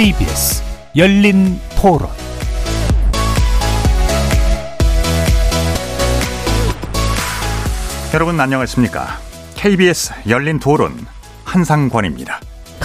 KBS 열린 토론 여러분 안녕하십니까? KBS 열린 토론 한상권입니다.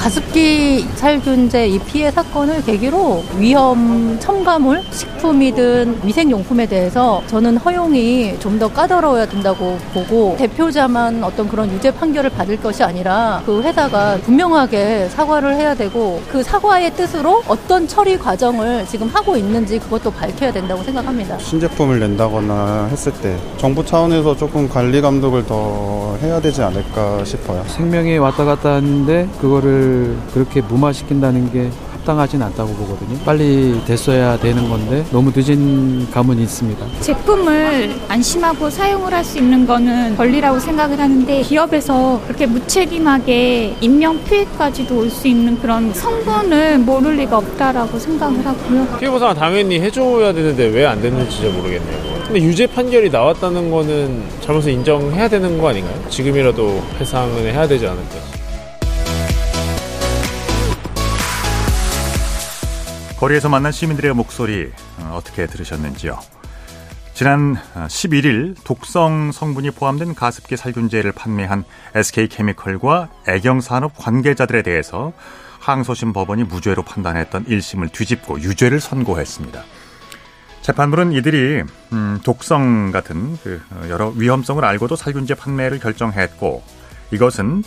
가습기 살균제 이 피해 사건을 계기로 위험 첨가물, 식품이든 위생용품에 대해서 저는 허용이 좀 더 까다로워야 된다고 보고 대표자만 어떤 그런 유죄 판결을 받을 것이 아니라 그 회사가 분명하게 사과를 해야 되고 그 사과의 뜻으로 어떤 처리 과정을 지금 하고 있는지 그것도 밝혀야 된다고 생각합니다. 신제품을 낸다거나 했을 때 정부 차원에서 조금 관리 감독을 더 해야 되지 않을까 싶어요. 생명이 왔다 갔다 하는데 그거를 그렇게 무마시킨다는 게 합당하진 않다고 보거든요. 빨리 됐어야 되는 건데 너무 늦은 감은 있습니다. 제품을 안심하고 사용을 할 수 있는 거는 권리라고 생각을 하는데 기업에서 그렇게 무책임하게 인명 피해까지도 올 수 있는 그런 성분을 모를 리가 없다라고 생각을 하고요. 피해 보상 당연히 해줘야 되는데 왜 안 됐는지 잘 모르겠네요. 근데 유죄 판결이 나왔다는 거는 잘못을 인정해야 되는 거 아닌가요? 지금이라도 해상은 해야 되지 않을까? 거리에서 만난 시민들의 목소리 어, 어떻게 들으셨는지요? 지난 11일 독성 성분이 포함된 가습기 살균제를 판매한 SK케미컬과 애경산업 관계자들에 대해서 항소심 법원이 무죄로 판단했던 1심을 뒤집고 유죄를 선고했습니다. 재판부는 이들이 음, 독성 같은 그 여러 위험성을 알고도 살균제 판매를 결정했고 이것은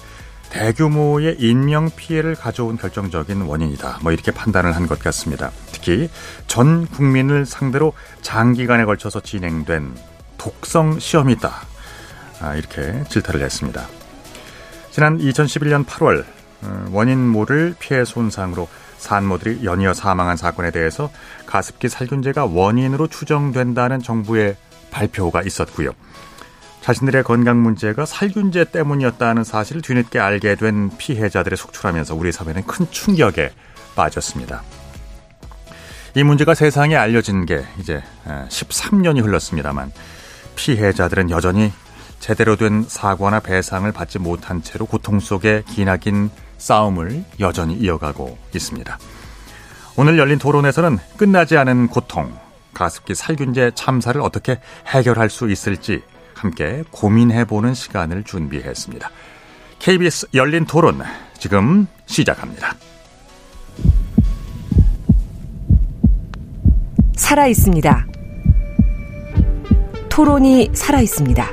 대규모의 인명 피해를 가져온 결정적인 원인이다. 뭐 이렇게 판단을 한 것 같습니다. 특히 전 국민을 상대로 장기간에 걸쳐서 진행된 독성 시험이다. 아, 이렇게 질타를 했습니다. 지난 2011년 8월 어, 원인 모를 피해 손상으로 산모들이 연이어 사망한 사건에 대해서 가습기 살균제가 원인으로 추정된다는 정부의 발표가 있었고요. 자신들의 건강 문제가 살균제 때문이었다는 사실을 뒤늦게 알게 된 피해자들의 속출하면서 우리 사회는 큰 충격에 빠졌습니다. 이 문제가 세상에 알려진 게 이제 13년이 흘렀습니다만 피해자들은 여전히 제대로 된 사과나 배상을 받지 못한 채로 고통 속에 기나긴 싸움을 여전히 이어가고 있습니다. 오늘 열린 토론에서는 끝나지 않은 고통, 가습기 살균제 참사를 어떻게 해결할 수 있을지 함께 고민해보는 시간을 준비했습니다. KBS 열린 토론 지금 시작합니다. 살아 있습니다. 토론이 살아 있습니다.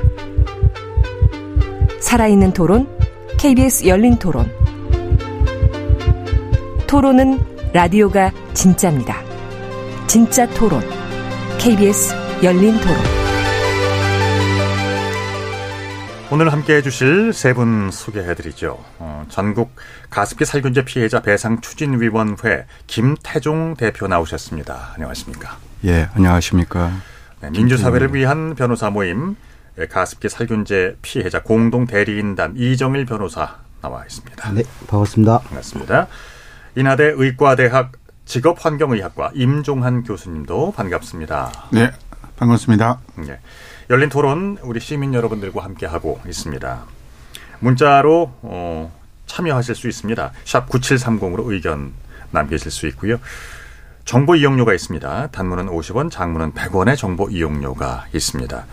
살아있는 토론, KBS 열린 토론. 토론은 라디오가 진짜입니다. 진짜 토론, KBS 열린 토론. 오늘 함께 해 주실 세 분 소개해드리죠. 어, 전국 가습기 살균제 피해자 배상 추진위원회 김태종 대표 나오셨습니다. 안녕하십니까? 예, 안녕하십니까? 네, 민주사회를 위한 변호사 모임 예, 가습기 살균제 피해자 공동 대리인단 이정일 변호사 나와 있습니다. 네, 반갑습니다. 반갑습니다. 인하대 의과대학 직업환경의학과 임종한 교수님도 반갑습니다. 네, 반갑습니다. 네. 열린 토론 우리 시민 여러분들과 함께 하고 있습니다. 문자로 어, 참여하실 수 있습니다. 샵 9730으로 의견 남기실 수 있고요. 정보 이용료가 있습니다. 단문은 50원, 장문은 100원의 정보 이용료가 있습니다.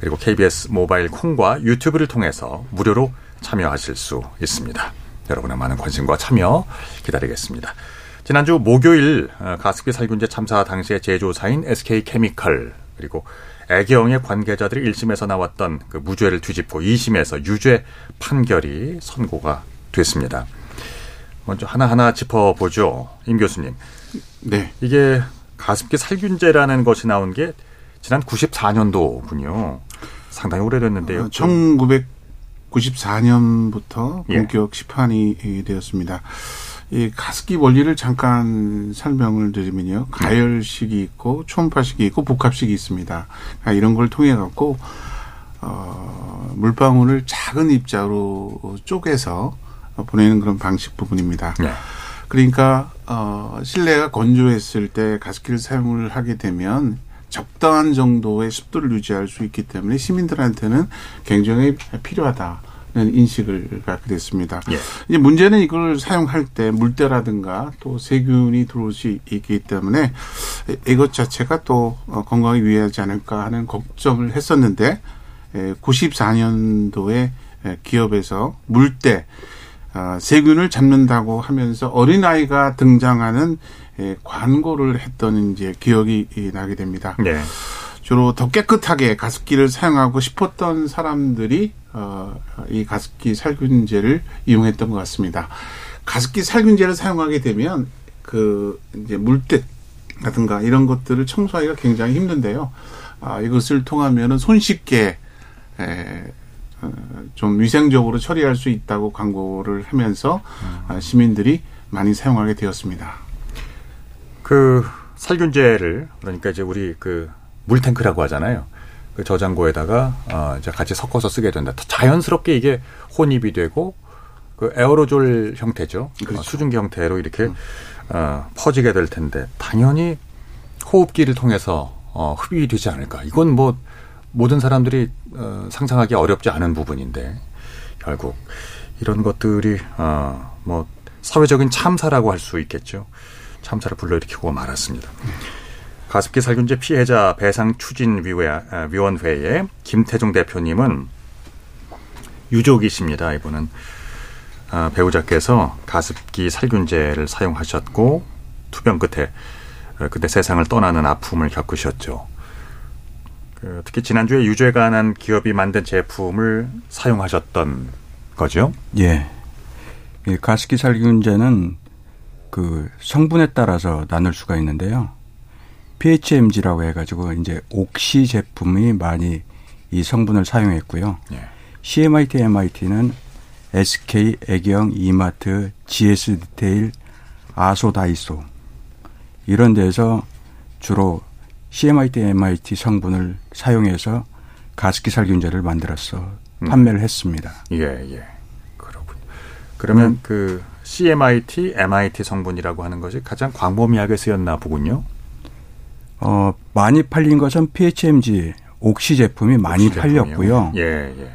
그리고 KBS 모바일 콩과 유튜브를 통해서 무료로 참여하실 수 있습니다. 여러분의 많은 관심과 참여 기다리겠습니다. 지난주 목요일 어, 가습기 살균제 참사 당시의 제조사인 SK케미컬 그리고 애경의 관계자들이 1심에서 나왔던 그 무죄를 뒤집고 2심에서 유죄 판결이 선고가 됐습니다. 먼저 하나하나 짚어보죠. 임 교수님. 네. 이게 가습기 살균제라는 것이 나온 게 지난 94년도군요. 상당히 오래됐는데요. 1994년부터 예. 본격 예. 시판이 되었습니다. 이 가습기 원리를 잠깐 설명을 드리면요. 가열식이 있고 초음파식이 있고 복합식이 있습니다. 그러니까 이런 걸 통해 갖고 어, 물방울을 작은 입자로 쪼개서 보내는 그런 방식 부분입니다. 네. 그러니까 어, 실내가 건조했을 때 가습기를 사용을 하게 되면 적당한 정도의 습도를 유지할 수 있기 때문에 시민들한테는 굉장히 필요하다. 인식을 갖게 됐습니다. 예. 이제 문제는 이걸 사용할 때 물때라든가 또 세균이 들어올 수 있기 때문에 이것 자체가 또 어, 건강에 위해하지 않을까 하는 걱정을 했었는데 94년도에 기업에서 물때 아, 세균을 잡는다고 하면서 어린아이가 등장하는 광고를 했던 이제 기억이 나게 됩니다. 네. 주로 더 깨끗하게 가습기를 사용하고 싶었던 사람들이 어, 이 가습기 살균제를 이용했던 것 같습니다. 가습기 살균제를 사용하게 되면 그 이제 물때 라든가 이런 것들을 청소하기가 굉장히 힘든데요. 아, 이것을 통하면은 손쉽게 에, 어, 좀 위생적으로 처리할 수 있다고 광고를 하면서 음. 시민들이 많이 사용하게 되었습니다. 그 살균제를 그러니까 이제 우리 그 물탱크라고 하잖아요. 그 저장고에다가 어 이제 같이 섞어서 쓰게 된다. 자연스럽게 이게 혼입이 되고 그 에어로졸 형태죠. 그 그렇죠. 어, 수증기 형태로 이렇게 음. 어 퍼지게 될 텐데 당연히 호흡기를 통해서 어 흡입이 되지 않을까. 이건 뭐 모든 사람들이 어, 상상하기 어렵지 않은 부분인데 결국 이런 것들이 어, 뭐 사회적인 참사라고 할 수 있겠죠. 참사를 불러일으키고 말았습니다. 가습기 살균제 피해자 배상 추진 아, 위원회의 김태종 대표님은 유족이십니다. 이분은 아, 배우자께서 가습기 살균제를 사용하셨고 투병 끝에 어, 그때 세상을 떠나는 아픔을 겪으셨죠. 그 특히 지난주에 유죄가 관한 기업이 만든 제품을 사용하셨던 거죠? 예. 가습기 살균제는 그 성분에 따라서 나눌 수가 있는데요. PHMG라고 해가지고 이제 옥시 제품이 많이 이 성분을 사용했고요. 예. CMIT, MIT는 SK, 애경, 이마트, GS 디테일, 아소 다이소 이런 데서 주로 CMIT, MIT 성분을 사용해서 가습기 살균제를 만들어서 음. 판매를 했습니다. 예, 예. 그렇군요. 그러면 음. 그 CMIT, MIT 성분이라고 하는 것이 가장 광범위하게 쓰였나 보군요. 어, 많이 팔린 것은 PHMG 옥시 제품이 많이 옥시 팔렸고요. 예, 예.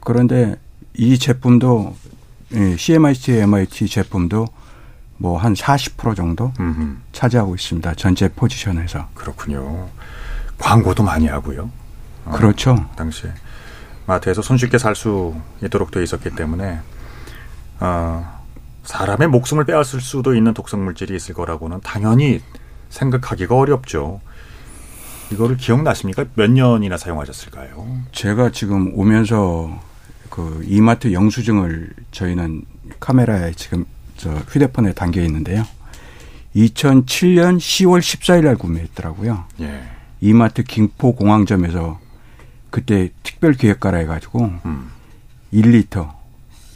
그런데 이 제품도 CMIT, MIT 제품도 뭐 한 40% 정도 음흠. 차지하고 있습니다. 전체 포지션에서. 그렇군요. 광고도 많이 하고요. 어, 그렇죠. 당시에 마트에서 손쉽게 살 수 있도록 되어 있었기 때문에 어, 사람의 목숨을 빼앗을 수도 있는 독성 물질이 있을 거라고는 당연히 생각하기가 어렵죠. 이거를 기억나십니까? 몇 년이나 사용하셨을까요? 제가 지금 오면서 그 이마트 영수증을 저희는 카메라에 지금 저 휴대폰에 담겨 있는데요. 2007년 10월 14일 날 구매했더라고요. 예. 이마트 김포 공항점에서 그때 특별 기획가라 해가지고 음. 1리터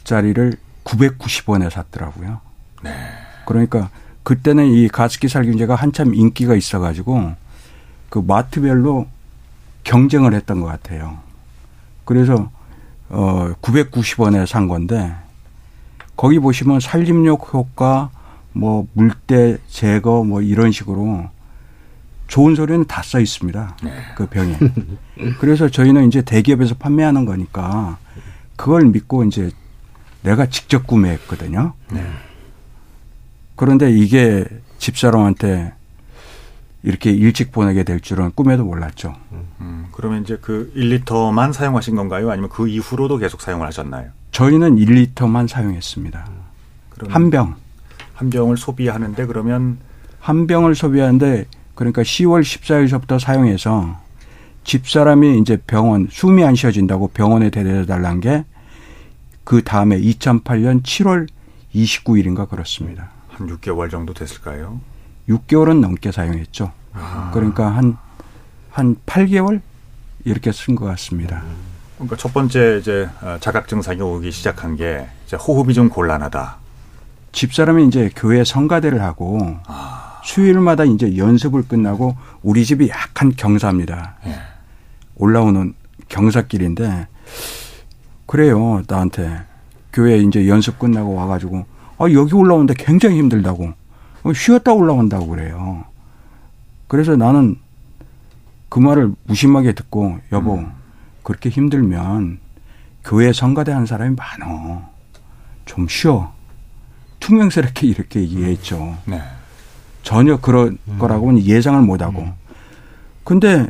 짜리를 990원에 샀더라고요. 네. 그러니까 그때는 이 가습기 살균제가 한참 인기가 있어가지고 그 마트별로 경쟁을 했던 것 같아요. 그래서 어 990원에 산 건데 거기 보시면 산림욕 효과, 뭐 물때 제거 뭐 이런 식으로 좋은 소리는 다 써 있습니다. 네. 그 병에. 그래서 저희는 이제 대기업에서 판매하는 거니까 그걸 믿고 이제 내가 직접 구매했거든요. 네. 그런데 이게 집사람한테 이렇게 일찍 보내게 될 줄은 꿈에도 몰랐죠. 음, 그러면 이제 그 1리터만 사용하신 건가요? 아니면 그 이후로도 계속 사용을 하셨나요? 저희는 1리터만 사용했습니다. 한 병. 한 병을 소비하는데 그러면 한 병을 소비하는데 그러니까 10월 14일서부터 사용해서 집사람이 이제 병원 숨이 안 쉬어진다고 병원에 데려다 달란 게 그 다음에 2008년 7월 29일인가 그렇습니다. 한 6개월 정도 됐을까요? 6개월은 넘게 사용했죠. 아. 그러니까 한, 한 8개월? 이렇게 쓴 것 같습니다. 음. 그러니까 첫 번째 이제 어, 자각 증상이 오기 시작한 게 이제 호흡이 좀 곤란하다. 집사람이 이제 교회 성가대를 하고 아. 수요일마다 이제 연습을 끝나고 우리 집이 약한 경사입니다. 예. 올라오는 경사길인데 그래요 나한테 교회 이제 연습 끝나고 와가지고 아 여기 올라오는데 굉장히 힘들다고 어, 쉬었다 올라온다고 그래요. 그래서 나는 그 말을 무심하게 듣고 여보 음. 그렇게 힘들면 교회 성가대 한 사람이 많어. 좀 쉬어. 투명스럽게 이렇게 얘기했죠. 네. 전혀 그럴 거라고는 예상을 못하고. 근데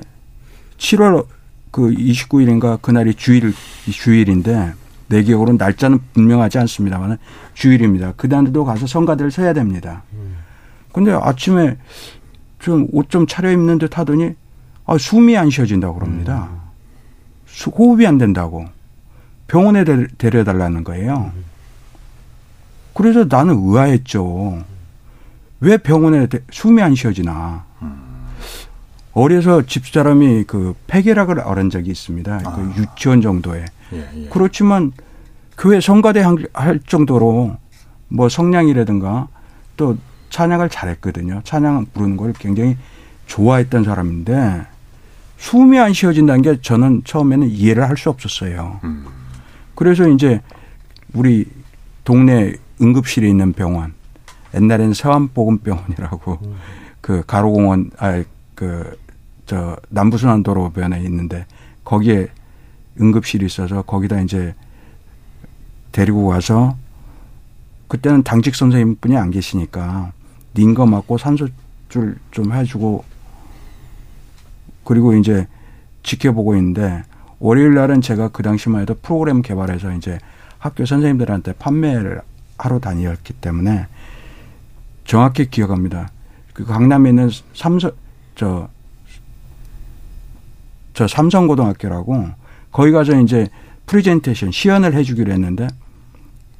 7월 그 29일인가 그날이 주일 주일인데 내 기억으로는 날짜는 분명하지 않습니다만 주일입니다. 그날도 가서 성가대를 서야 됩니다. 근데 아침에 좀 옷 좀 차려입는 듯 하더니 아, 숨이 안 쉬어진다고 그럽니다. 수- 호흡이 안 된다고. 병원에 데- 데려달라는 거예요. 그래서 나는 의아했죠. 왜 병원에 데- 숨이 안 쉬어지나. 어려서 집사람이 그 폐결핵을 앓은 적이 있습니다. 그 유치원 정도에. 예, 예. 그렇지만 교회 성가대 한- 할 정도로 뭐 성량이라든가 또 찬양을 잘했거든요. 찬양 부르는 걸 굉장히 좋아했던 사람인데 숨이 안 쉬어진다는 게 저는 처음에는 이해를 할 수 없었어요. 음. 그래서 이제 우리 동네 응급실에 있는 병원 옛날에는 서안보건병원이라고 그 가로공원 아그 남부순환도로변에 있는데 거기에 응급실이 있어서 거기다 이제 데리고 가서 그때는 당직 선생님 분이 안 계시니까 닌 거 맞고 산소줄 좀 해주고 그리고 이제 지켜보고 있는데 월요일 날은 제가 그 당시만 해도 프로그램 개발해서 이제 학교 선생님들한테 판매를 하러 다녔기 때문에 정확히 기억합니다. 그 강남에 있는 삼성 저, 저 삼성고등학교라고 거기 가서 이제 프레젠테이션 시연을 해주기로 했는데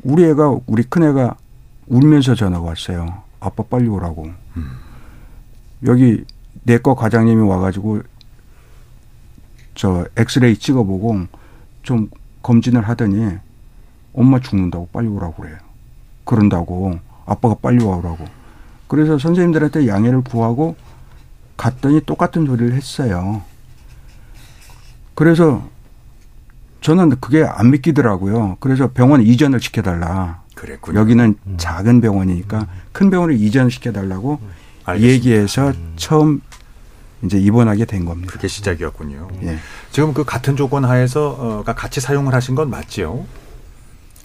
우리 애가 우리 큰 애가 울면서 전화가 왔어요. 아빠 빨리 오라고. 여기 내과 과장님이 와가지고 저 엑스레이 찍어보고 좀 검진을 하더니 엄마 죽는다고 빨리 오라고 그래요. 그런다고 아빠가 빨리 와오라고. 그래서 선생님들한테 양해를 구하고 갔더니 똑같은 소리를 했어요. 그래서 저는 그게 안 믿기더라고요. 그래서 병원 이전을 시켜달라. 그랬군요. 여기는 작은 병원이니까 큰 병원을 이전시켜 달라고 알겠습니다. 얘기해서 처음 이제 입원하게 된 겁니다. 그게 시작이었군요. 예. 지금 그 같은 조건 하에서 어, 같이 사용을 하신 건 맞지요?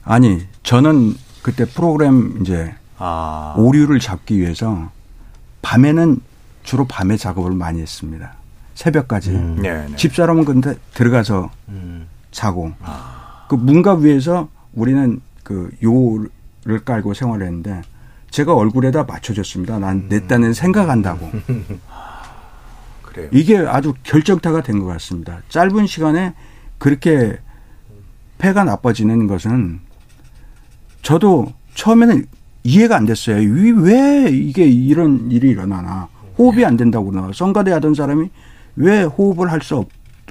아니, 저는 그때 프로그램 이제 아. 오류를 잡기 위해서 밤에는 주로 밤에 작업을 많이 했습니다. 새벽까지. 네, 네. 집사람은 근데 들어가서 자고. 그 문가 위에서 우리는 그 요를 깔고 생활했는데 제가 얼굴에다 맞춰줬습니다. 난 내 딴엔 생각한다고. 그래요. 이게 아주 결정타가 된 것 같습니다. 짧은 시간에 그렇게 폐가 나빠지는 것은 저도 처음에는 이해가 안 됐어요. 이- 왜 이게 이런 일이 일어나나. 호흡이 안 된다고 그러나. 성가대 하던 사람이 왜 호흡을 할 수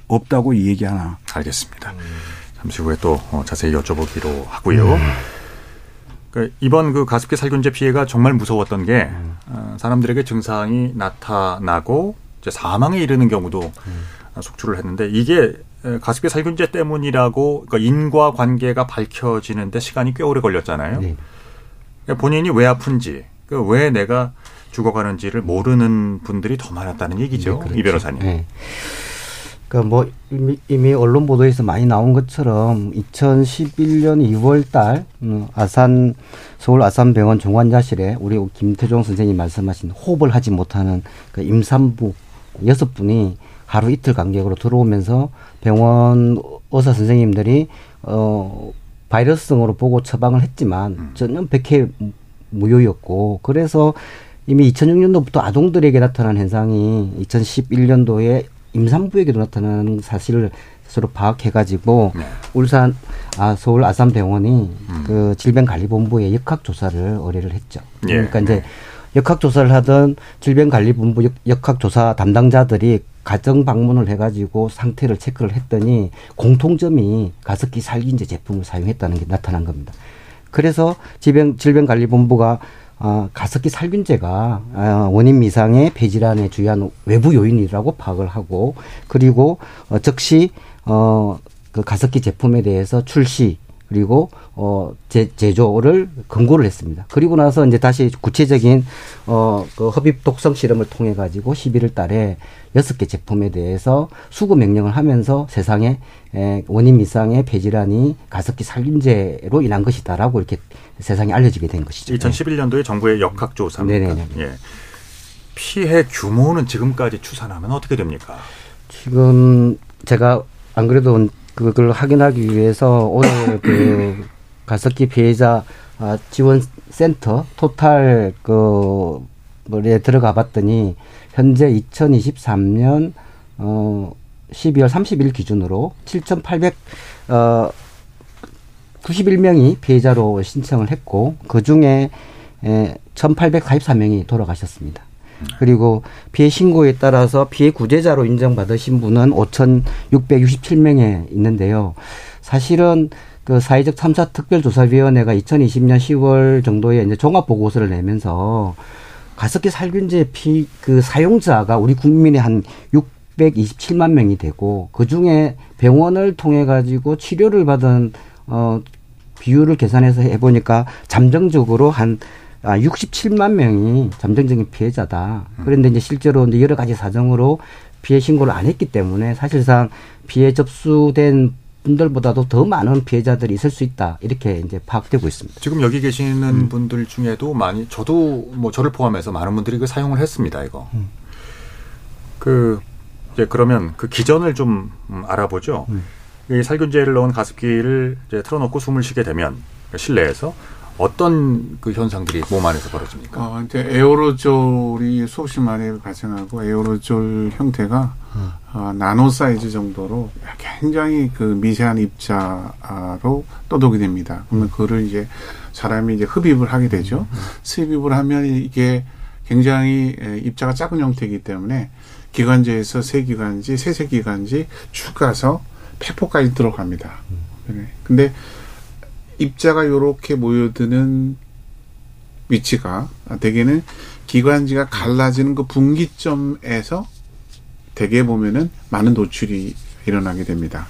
없다고 얘기하나. 알겠습니다. 잠시 후에 또 어, 자세히 여쭤보기로 하고요. 그 이번 그 가습기 살균제 피해가 정말 무서웠던 게 어, 사람들에게 증상이 나타나고 이제 사망에 이르는 경우도 어, 속출을 했는데 이게 에, 가습기 살균제 때문이라고 그러니까 인과 관계가 밝혀지는데 시간이 꽤 오래 걸렸잖아요. 네. 그러니까 본인이 왜 아픈지, 그왜 내가 죽어가는지를 모르는 분들이 더 많았다는 얘기죠. 그렇죠. 이 변호사님. 네. 그러니까 뭐 이미, 이미 언론 보도에서 많이 나온 것처럼 2011년 2월달 음, 아산 서울 아산병원 종환자실에 우리 김태종 선생님 말씀하신 호흡을 하지 못하는 그 임산부 여섯 분이 하루 이틀 간격으로 들어오면서 병원 의사 선생님들이 어 바이러스성으로 보고 처방을 했지만 전혀 백해 무효였고 그래서 이미 2006년도부터 아동들에게 나타난 현상이 2011년도에 임산부에게도 나타나는 사실을 스스로 파악해가지고 울산 아 서울 아산병원이 그 질병관리본부에 역학 조사를 의뢰를 했죠. 예. 그러니까 이제 역학 조사를 하던 질병관리본부 역- 역학 조사 담당자들이 가정 방문을 해가지고 상태를 체크를 했더니 공통점이 가습기 살균제 제품을 사용했다는 게 나타난 겁니다. 그래서 질병 질병관리본부가 아, 가습기 살균제가 아, 원인 미상의 폐질환에 주요한 외부 요인이라고 파악을 하고 그리고 어, 즉시 어, 그 가습기 제품에 대해서 출시 그리고 어 제, 제조를 권고를 했습니다. 그리고 나서 이제 다시 구체적인 어그 흡입 독성 실험을 통해 가지고 11월 달에 여섯 개 제품에 대해서 수거 명령을 하면서 세상에 에, 원인 미상의 폐질환이 가습기 살균제로 인한 것이다라고 이렇게 세상에 알려지게 된 것이죠. 2011년도에 정부의 역학조사입니다. 네네. 예. 피해 규모는 지금까지 추산하면 어떻게 됩니까? 지금 제가 안 그래도 그걸 확인하기 위해서 오늘 그 가습기 피해자 아, 지원 센터 토탈 그 뭐에 들어가 봤더니 현재 2023년 어 12월 30일 기준으로 7,800 어, 91명이 피해자로 신청을 했고 그 중에 에, 1,844명이 돌아가셨습니다. 그리고 피해 신고에 따라서 피해 구제자로 인정받으신 분은 5,667명에 있는데요. 사실은 그 사회적 참사 특별조사위원회가 2020년 10월 정도에 이제 종합 보고서를 내면서 가습기 살균제 피 그 사용자가 우리 국민의 한 627만 명이 되고 그 중에 병원을 통해 가지고 치료를 받은 어 비율을 계산해서 해 보니까 잠정적으로 한 아, 67만 명이 잠정적인 피해자다. 그런데 이제 실제로 이제 여러 가지 사정으로 피해 신고를 안 했기 때문에 사실상 피해 접수된 분들보다도 더 많은 피해자들이 있을 수 있다. 이렇게 이제 파악되고 있습니다. 지금 여기 계시는 분들 중에도 많이 저도 뭐 저를 포함해서 많은 분들이 그 사용을 했습니다. 이거. 그 이제 그러면 그 기전을 좀 음, 알아보죠. 이 살균제를 넣은 가습기를 이제 틀어놓고 숨을 쉬게 되면 그 실내에서 어떤 그 현상들이 몸 안에서 벌어집니까? 어, 이제 에어로졸이 수없이 많이 발생하고 에어로졸 형태가 어, 나노 사이즈 정도로 굉장히 그 미세한 입자로 떠도게 됩니다. 그러면 그거를 이제 사람이 이제 흡입을 하게 되죠. 흡입을 하면 이게 굉장히 에, 입자가 작은 형태이기 때문에 기관지에서 세기관지, 세세기관지 쭉 가서 폐포까지 들어갑니다. 네. 근데 입자가 요렇게 모여드는 위치가 대개는 기관지가 갈라지는 그 분기점에서 대개 보면은 많은 노출이 일어나게 됩니다.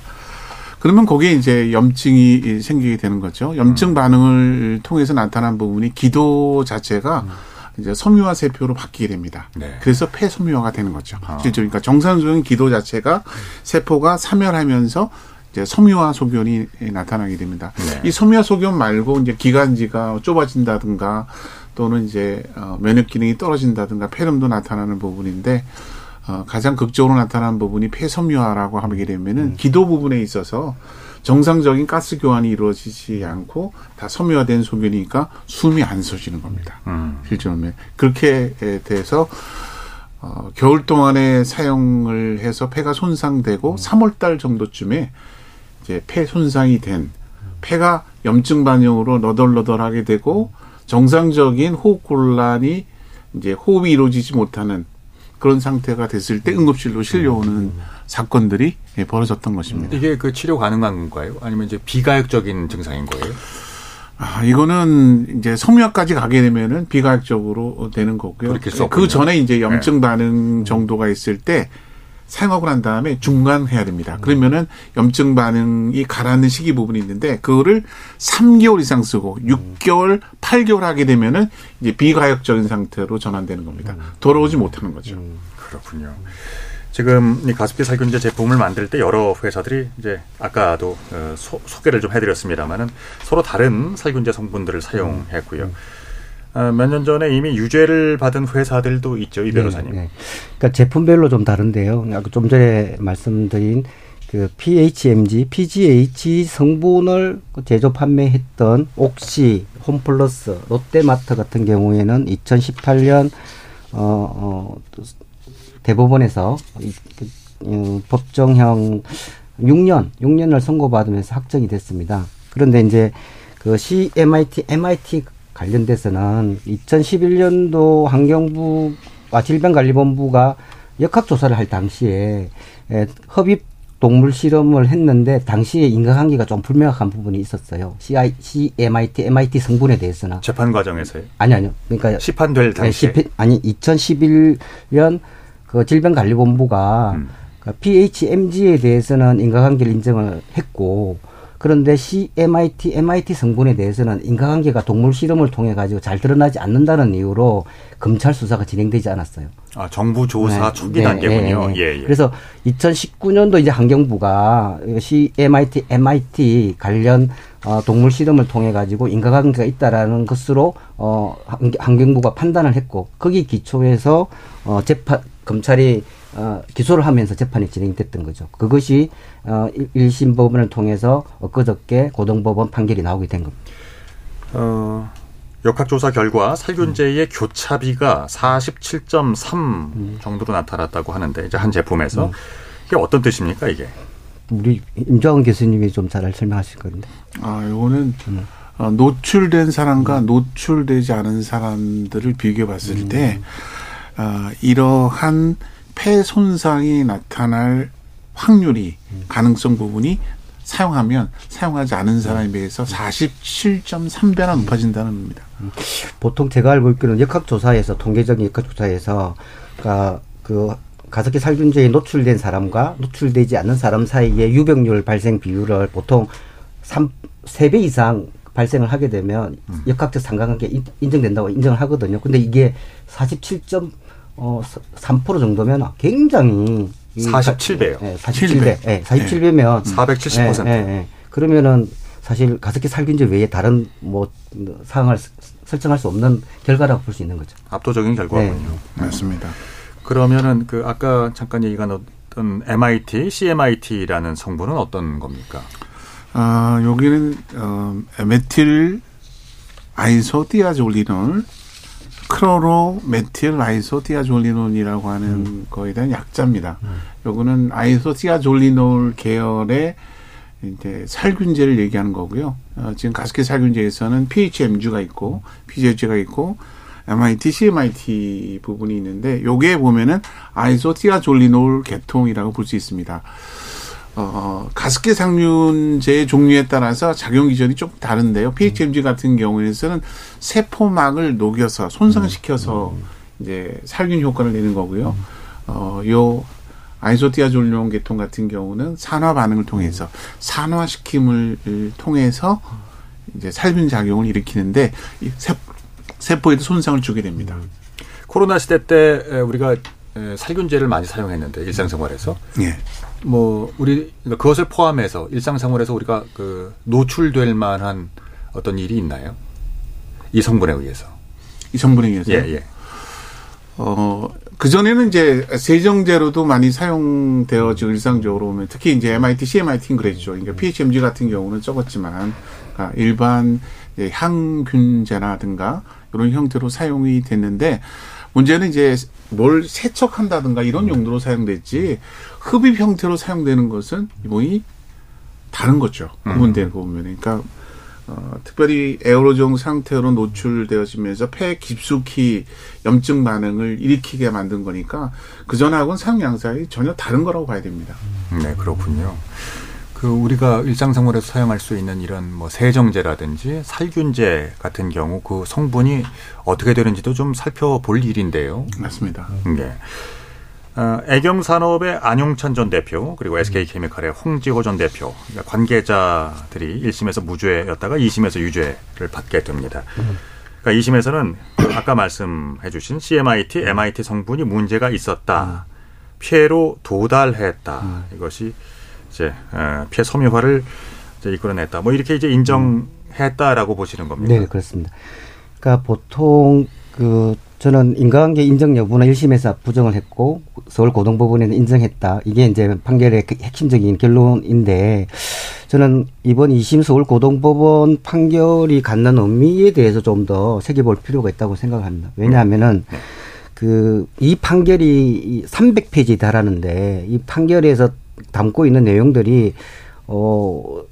그러면 거기에 이제 염증이 생기게 되는 거죠. 염증 반응을 통해서 나타난 부분이 기도 자체가 이제 섬유화 세포로 바뀌게 됩니다. 네. 그래서 폐섬유화가 되는 거죠. 아. 실제로 그러니까 정상적인 기도 자체가 세포가 사멸하면서 이제 섬유화 소견이 나타나게 됩니다. 네. 이 섬유화 소견 말고 이제 기관지가 좁아진다든가 또는 이제 어, 면역 기능이 떨어진다든가 폐렴도 나타나는 부분인데 어, 가장 극적으로 나타나는 부분이 폐섬유화라고 하게 되면은 기도 부분에 있어서 정상적인 가스 교환이 이루어지지 않고 다 섬유화된 소변이니까 숨이 안 쉬어지는 겁니다. 음. 실제로는 그렇게 돼서 어, 겨울 동안에 사용을 해서 폐가 손상되고 3월 달 정도쯤에 이제 폐 손상이 된 폐가 염증 반응으로 너덜너덜하게 되고 정상적인 호흡 곤란이 이제 호흡이 이루어지지 못하는 그런 상태가 됐을 때 응급실로 실려오는 사건들이 예, 벌어졌던 것입니다. 이게 그 치료 가능한 건가요? 아니면 이제 비가역적인 증상인 거예요? 아, 이거는 이제 섬유화까지 가게 되면은 비가역적으로 되는 거고요. 그 전에 이제 염증 반응 정도가 있을 때 사용하고 난 다음에 중간해야 됩니다. 그러면은 염증 반응이 가라앉는 시기 부분이 있는데 그거를 3개월 이상 쓰고 6개월, 8개월 하게 되면은 이제 비가역적인 상태로 전환되는 겁니다. 돌아오지 못하는 거죠. 그렇군요. 지금 이 가습기 살균제 제품을 만들 때 여러 회사들이 이제 아까도 어, 소, 소개를 좀 해드렸습니다만은 서로 다른 살균제 성분들을 사용했고요. 어, 몇 년 전에 이미 유죄를 받은 회사들도 있죠, 이 변호사님. 네, 네. 그러니까 제품별로 좀 다른데요. 아까 좀 전에 말씀드린 그 PHMG, PGH 성분을 제조 판매했던 옥시, 홈플러스, 롯데마트 같은 경우에는 2018년 어, 어 대법원에서 어, 법정형 6년, 6년을 선고받으면서 확정이 됐습니다. 그런데 이제 그 CMIT, MIT 관련돼서는 2011년도 환경부 와 질병관리본부가 역학조사를 할 당시에 에, 흡입 동물 실험을 했는데 당시에 인과관계가 좀 불명확한 부분이 있었어요. CI, CMIT, MIT 성분에 대해서는 재판 과정에서요? 아니 아니요. 그러니까 시판될 당시에 네, 아니 2011년 그 질병관리본부가 음. 그 PHMG에 대해서는 인과관계를 인정을 했고 그런데 CMIT, MIT 성분에 대해서는 인과관계가 동물 실험을 통해 가지고 잘 드러나지 않는다는 이유로 검찰 수사가 진행되지 않았어요. 아, 정부 조사 네. 초기 단계군요. 네, 네. 예, 예. 그래서 2019년도 이제 환경부가 CMIT, MIT 관련 어, 동물 실험을 통해 가지고 인과관계가 있다라는 것으로 어, 환경부가 판단을 했고 거기 기초해서 어, 재판 검찰이 어, 기소를 하면서 재판이 진행됐던 거죠. 그것이 어, 1심 법원을 통해서 엊그저께 고등법원 판결이 나오게 된 겁니다. 어, 역학조사 결과 살균제의 음. 교차비가 47.3 음. 정도로 나타났다고 하는데 이제 한 제품에서 음. 이게 어떤 뜻입니까 이게? 우리 임정은 교수님이 좀 잘 설명하실 건데. 아, 요거는 음. 어, 노출된 사람과 음. 노출되지 않은 사람들을 비교해 봤을 때 어, 이러한 폐 손상이 나타날 확률이 가능성 부분이 사용하면 사용하지 않은 사람에 비해서 47.3배나 높아진다는 겁니다. 보통 제가 알고 있기로는 역학조사에서 통계적인 역학조사에서 그러니까 그 가습기 살균제에 노출된 사람과 노출되지 않는 사람 사이의 유병률 발생 비율을 보통 3, 3배 이상 발생을 하게 되면 음. 역학적 상관관계 인정된다고 인정을 하거든요. 근데 이게 47. 어, 3% 정도면 굉장히 47배요. 네, 47배. 네, 네, 47배면 네. 470%. 네, 네, 그러면은 사실 가습기 살균제 외에 다른 뭐 상황을 설정할 수 없는 결과라고 볼 수 있는 거죠. 압도적인 결과군요. 네. 맞습니다. 그러면은 그 아까 잠깐 얘기가 나왔던 MIT, CMIT라는 성분은 어떤 겁니까? 아, 여기는 어, methyl isothiazolinone chloro methyl isothiazolinone이라고 하는 음. 거에 대한 약자입니다. 음. 요거는 isothiazolinone 계열의 이제 살균제를 얘기하는 거고요. 어, 지금 가습기 살균제에서는 PHMG가 있고 PGH가 있고 MIT, CMIT 부분이 있는데 요게 보면은 isothiazolinone 계통이라고 볼 수 있습니다. 어, 가습기 상륜제의 종류에 따라서 작용 기전이 좀 다른데요. PHMG 같은 경우에는 세포막을 녹여서 손상시켜서 음. 이제 살균 효과를 내는 거고요. 어, 요 아이소티아졸룡 계통 같은 경우는 산화 반응을 통해서 산화시킴을 통해서 이제 살균 작용을 일으키는데 이 세포에도 손상을 주게 됩니다. 코로나 시대 때 우리가 살균제를 많이 사용했는데 일상생활에서 예. 뭐 우리 그러니까 그것을 포함해서 일상생활에서 우리가 그 노출될 만한 어떤 일이 있나요? 이 성분에 의해서. 이 성분에 의해서. 예, 예. 어, 그전에는 이제 세정제로도 많이 사용되어지고 일상적으로 보면 특히 이제 MIT, CMIT는 그랬죠. 그러니까 PHMG 같은 경우는 적었지만 그러니까 일반 향균제라든가 이런 형태로 사용이 됐는데 문제는 이제 뭘 세척한다든가 이런 용도로 사용됐지 흡입 형태로 사용되는 것은 이번이 다른 거죠. 구분된 음. 거 보면. 그러니까 어, 특별히 에어로종 상태로 노출되어지면서 폐 깊숙이 염증 반응을 일으키게 만든 거니까 그 전하고는 사용 양상이 전혀 다른 거라고 봐야 됩니다. 네, 그렇군요. 그 우리가 일상생활에서 사용할 수 있는 이런 뭐 세정제라든지 살균제 같은 경우 그 성분이 어떻게 되는지도 좀 살펴볼 일인데요. 맞습니다. 네. 어, 애경 산업의 안용찬 전 대표 그리고 SK케미칼의 홍지호 전 대표 그러니까 관계자들이 1심에서 무죄였다가 2심에서 유죄를 받게 됩니다. 그러니까 2심에서는 아까 말씀해 주신 CMIT, MIT 성분이 문제가 있었다. 피해로 도달했다. 이것이 이제 어, 피해 섬유화를 이제 이끌어냈다. 뭐 이렇게 이제 인정했다라고 보시는 겁니다. 네, 그렇습니다. 그러니까 보통 그 저는 인과관계 인정 여부는 1심에서 부정을 했고 서울고등법원에는 인정했다. 이게 이제 판결의 그 핵심적인 결론인데 저는 이번 2심 서울고등법원 판결이 갖는 의미에 대해서 좀 더 새겨볼 필요가 있다고 생각합니다. 왜냐하면은 그 이 판결이 300페이지 달하는데 이 판결에서 담고 있는 내용들이 어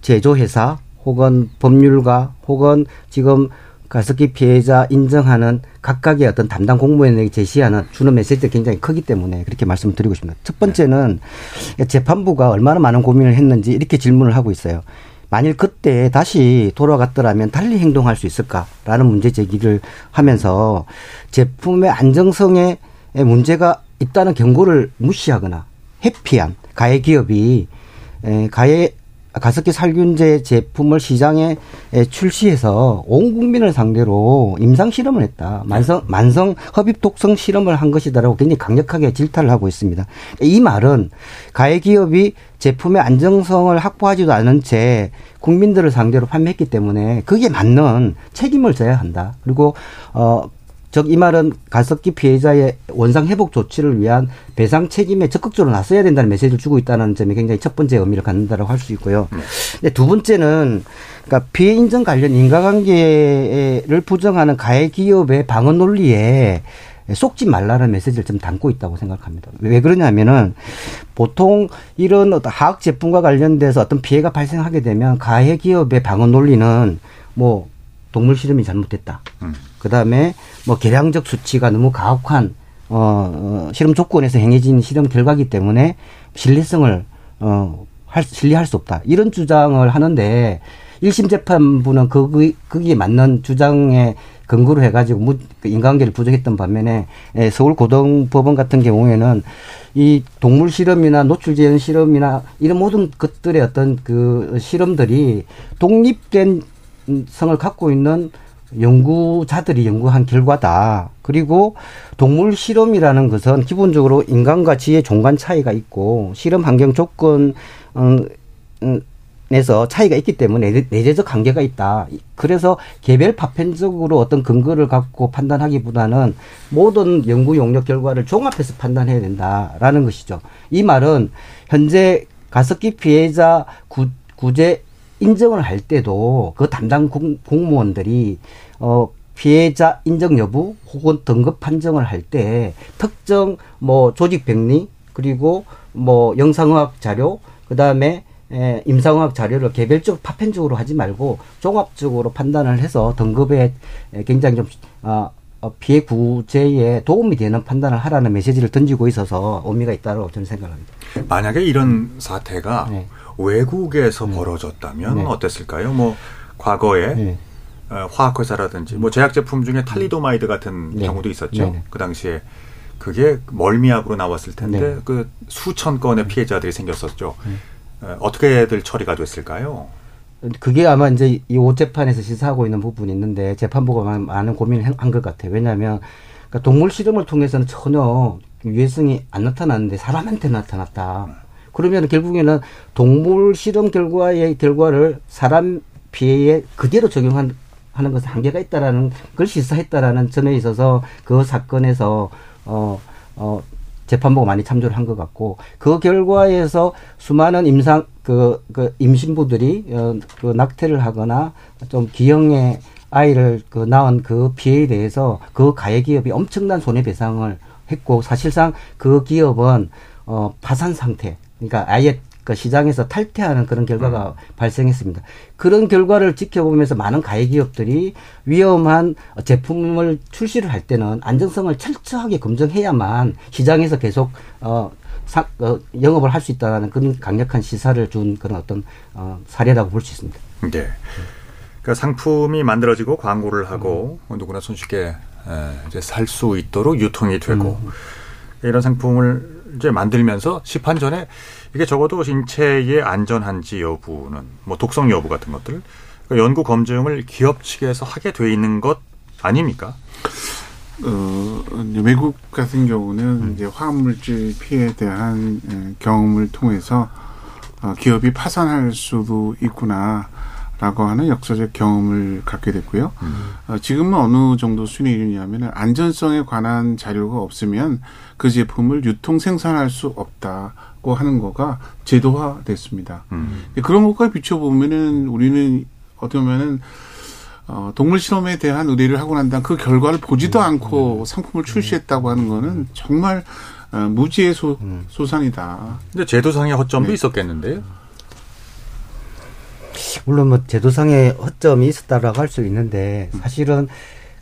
제조회사 혹은 법률가 혹은 지금 가습기 피해자 인정하는 각각의 어떤 담당 공무원에게 제시하는 주는 메시지가 굉장히 크기 때문에 그렇게 말씀을 드리고 싶습니다. 첫 번째는 재판부가 얼마나 많은 고민을 했는지 이렇게 질문을 하고 있어요. 만일 그때 다시 돌아갔더라면 달리 행동할 수 있을까라는 문제 제기를 하면서 제품의 안정성에 문제가 있다는 경고를 무시하거나 회피한 가해 기업이 가해 가습기 살균제 제품을 시장에 출시해서 온 국민을 상대로 임상 실험을 했다. 만성 만성 흡입 독성 실험을 한 것이다라고 굉장히 강력하게 질타를 하고 있습니다. 이 말은 가해 기업이 제품의 안정성을 확보하지도 않은 채 국민들을 상대로 판매했기 때문에 그게 맞는 책임을 져야 한다. 그리고 어 즉 이 말은 가습기 피해자의 원상 회복 조치를 위한 배상 책임에 적극적으로 나서야 된다는 메시지를 주고 있다는 점이 굉장히 첫 번째 의미를 갖는다라고 할 수 있고요. 근데 두 번째는 그러니까 피해 인정 관련 인과관계를 부정하는 가해 기업의 방어 논리에 속지 말라는 메시지를 좀 담고 있다고 생각합니다. 왜 그러냐면은 보통 이런 어떤 화학 제품과 관련돼서 어떤 피해가 발생하게 되면 가해 기업의 방어 논리는 뭐 동물 실험이 잘못됐다. 음. 그 다음에 뭐 계량적 수치가 너무 가혹한 어, 어 실험 조건에서 행해진 실험 결과기 때문에 신뢰성을 어 할, 신뢰할 수 없다. 이런 주장을 하는데 1심 재판부는 그, 거기에 맞는 주장에 근거로 해가지고 그 인간관계를 부정했던 반면에 예, 서울고등법원 같은 경우에는 이 동물 실험이나 노출제한 실험이나 이런 모든 것들의 어떤 그 실험들이 독립된 성을 갖고 있는 연구자들이 연구한 결과다. 그리고 동물 실험이라는 것은 기본적으로 인간과 지의 종간 차이가 있고 실험 환경 조건 음, 음, 에서 차이가 있기 때문에 내재적 한계가 있다. 그래서 개별 파편적으로 어떤 근거를 갖고 판단하기보다는 모든 연구 용역 결과를 종합해서 판단해야 된다라는 것이죠. 이 말은 현재 가습기 피해자 구, 구제 인정을 할 때도 그 담당 공, 공무원들이 어 피해자 인정 여부 혹은 등급 판정을 할 때 특정 뭐 조직 병리 그리고 뭐 영상의학 자료 그다음에 에, 임상의학 자료를 개별적 파편적으로 하지 말고 종합적으로 판단을 해서 등급에 굉장히 좀 어, 어, 피해 구제에 도움이 되는 판단을 하라는 메시지를 던지고 있어서 의미가 있다고 저는 생각합니다. 만약에 이런 사태가 네. 외국에서 네. 벌어졌다면 네. 어땠을까요? 뭐 과거에 네. 어, 화학회사라든지 뭐 제약 제품 중에 탈리도마이드 같은 네. 경우도 있었죠. 네, 그 당시에 그게 멀미약으로 나왔을 텐데 그 수천 건의 피해자들이 생겼었죠. 어, 어떻게들 처리가 됐을까요? 그게 아마 이제 이 오재판에서 시사하고 있는 부분이 있는데 재판부가 많은 고민을 한 것 같아요. 왜냐하면 그러니까 동물 실험을 통해서는 전혀 유해성이 안 나타났는데 사람한테 나타났다. 그러면 결국에는 동물 실험 결과의 결과를 사람 피해에 그대로 적용한 하는 것은 한계가 있다라는 걸 시사했다라는 점에 있어서 그 사건에서 어, 어, 재판부가 많이 참조를 한 것 같고 그 결과에서 수많은 임상 그, 그 임신부들이 어, 그 낙태를 하거나 좀 기형의 아이를 그 낳은 그 피해에 대해서 그 가해 기업이 엄청난 손해 배상을 했고 사실상 그 기업은 어 파산 상태 그러니까 아예 그 시장에서 탈퇴하는 그런 결과가 음. 발생했습니다. 그런 결과를 지켜보면서 많은 가해 기업들이 위험한 제품을 출시를 할 때는 안정성을 철저하게 검증해야만 시장에서 계속 어, 사, 어 영업을 할 수 있다는 그런 강력한 시사를 준 그런 어떤 어, 사례라고 볼 수 있습니다. 네. 그러니까 상품이 만들어지고 광고를 하고 음. 누구나 손쉽게 이제 살 수 있도록 유통이 되고 음. 이런 상품을 이제 만들면서 시판 전에 이게 적어도 신체에 안전한지 여부는 뭐 독성 여부 같은 것들 그러니까 연구 검증을 기업 측에서 하게 돼 있는 것 아닙니까? 어, 외국 같은 경우는 음. 이제 화학물질 피해에 대한 예, 경험을 통해서 어, 기업이 파산할 수도 있구나. 라고 하는 역사적 경험을 갖게 됐고요. 음. 어, 지금은 어느 정도 수준이냐면 안전성에 관한 자료가 없으면 그 제품을 유통 생산할 수 없다고 하는 거가 제도화됐습니다. 음. 그런 것과 비춰보면은 우리는 어떻게 보면은 어, 동물 실험에 대한 의뢰를 하고 난 다음 그 결과를 보지도 음. 않고 상품을 출시했다고 하는 거는 정말 어, 무지의 소, 음. 소산이다. 근데 제도상의 허점도 네. 있었겠는데요? 물론 뭐 제도상의 허점이 있었다라고 할 수 있는데 사실은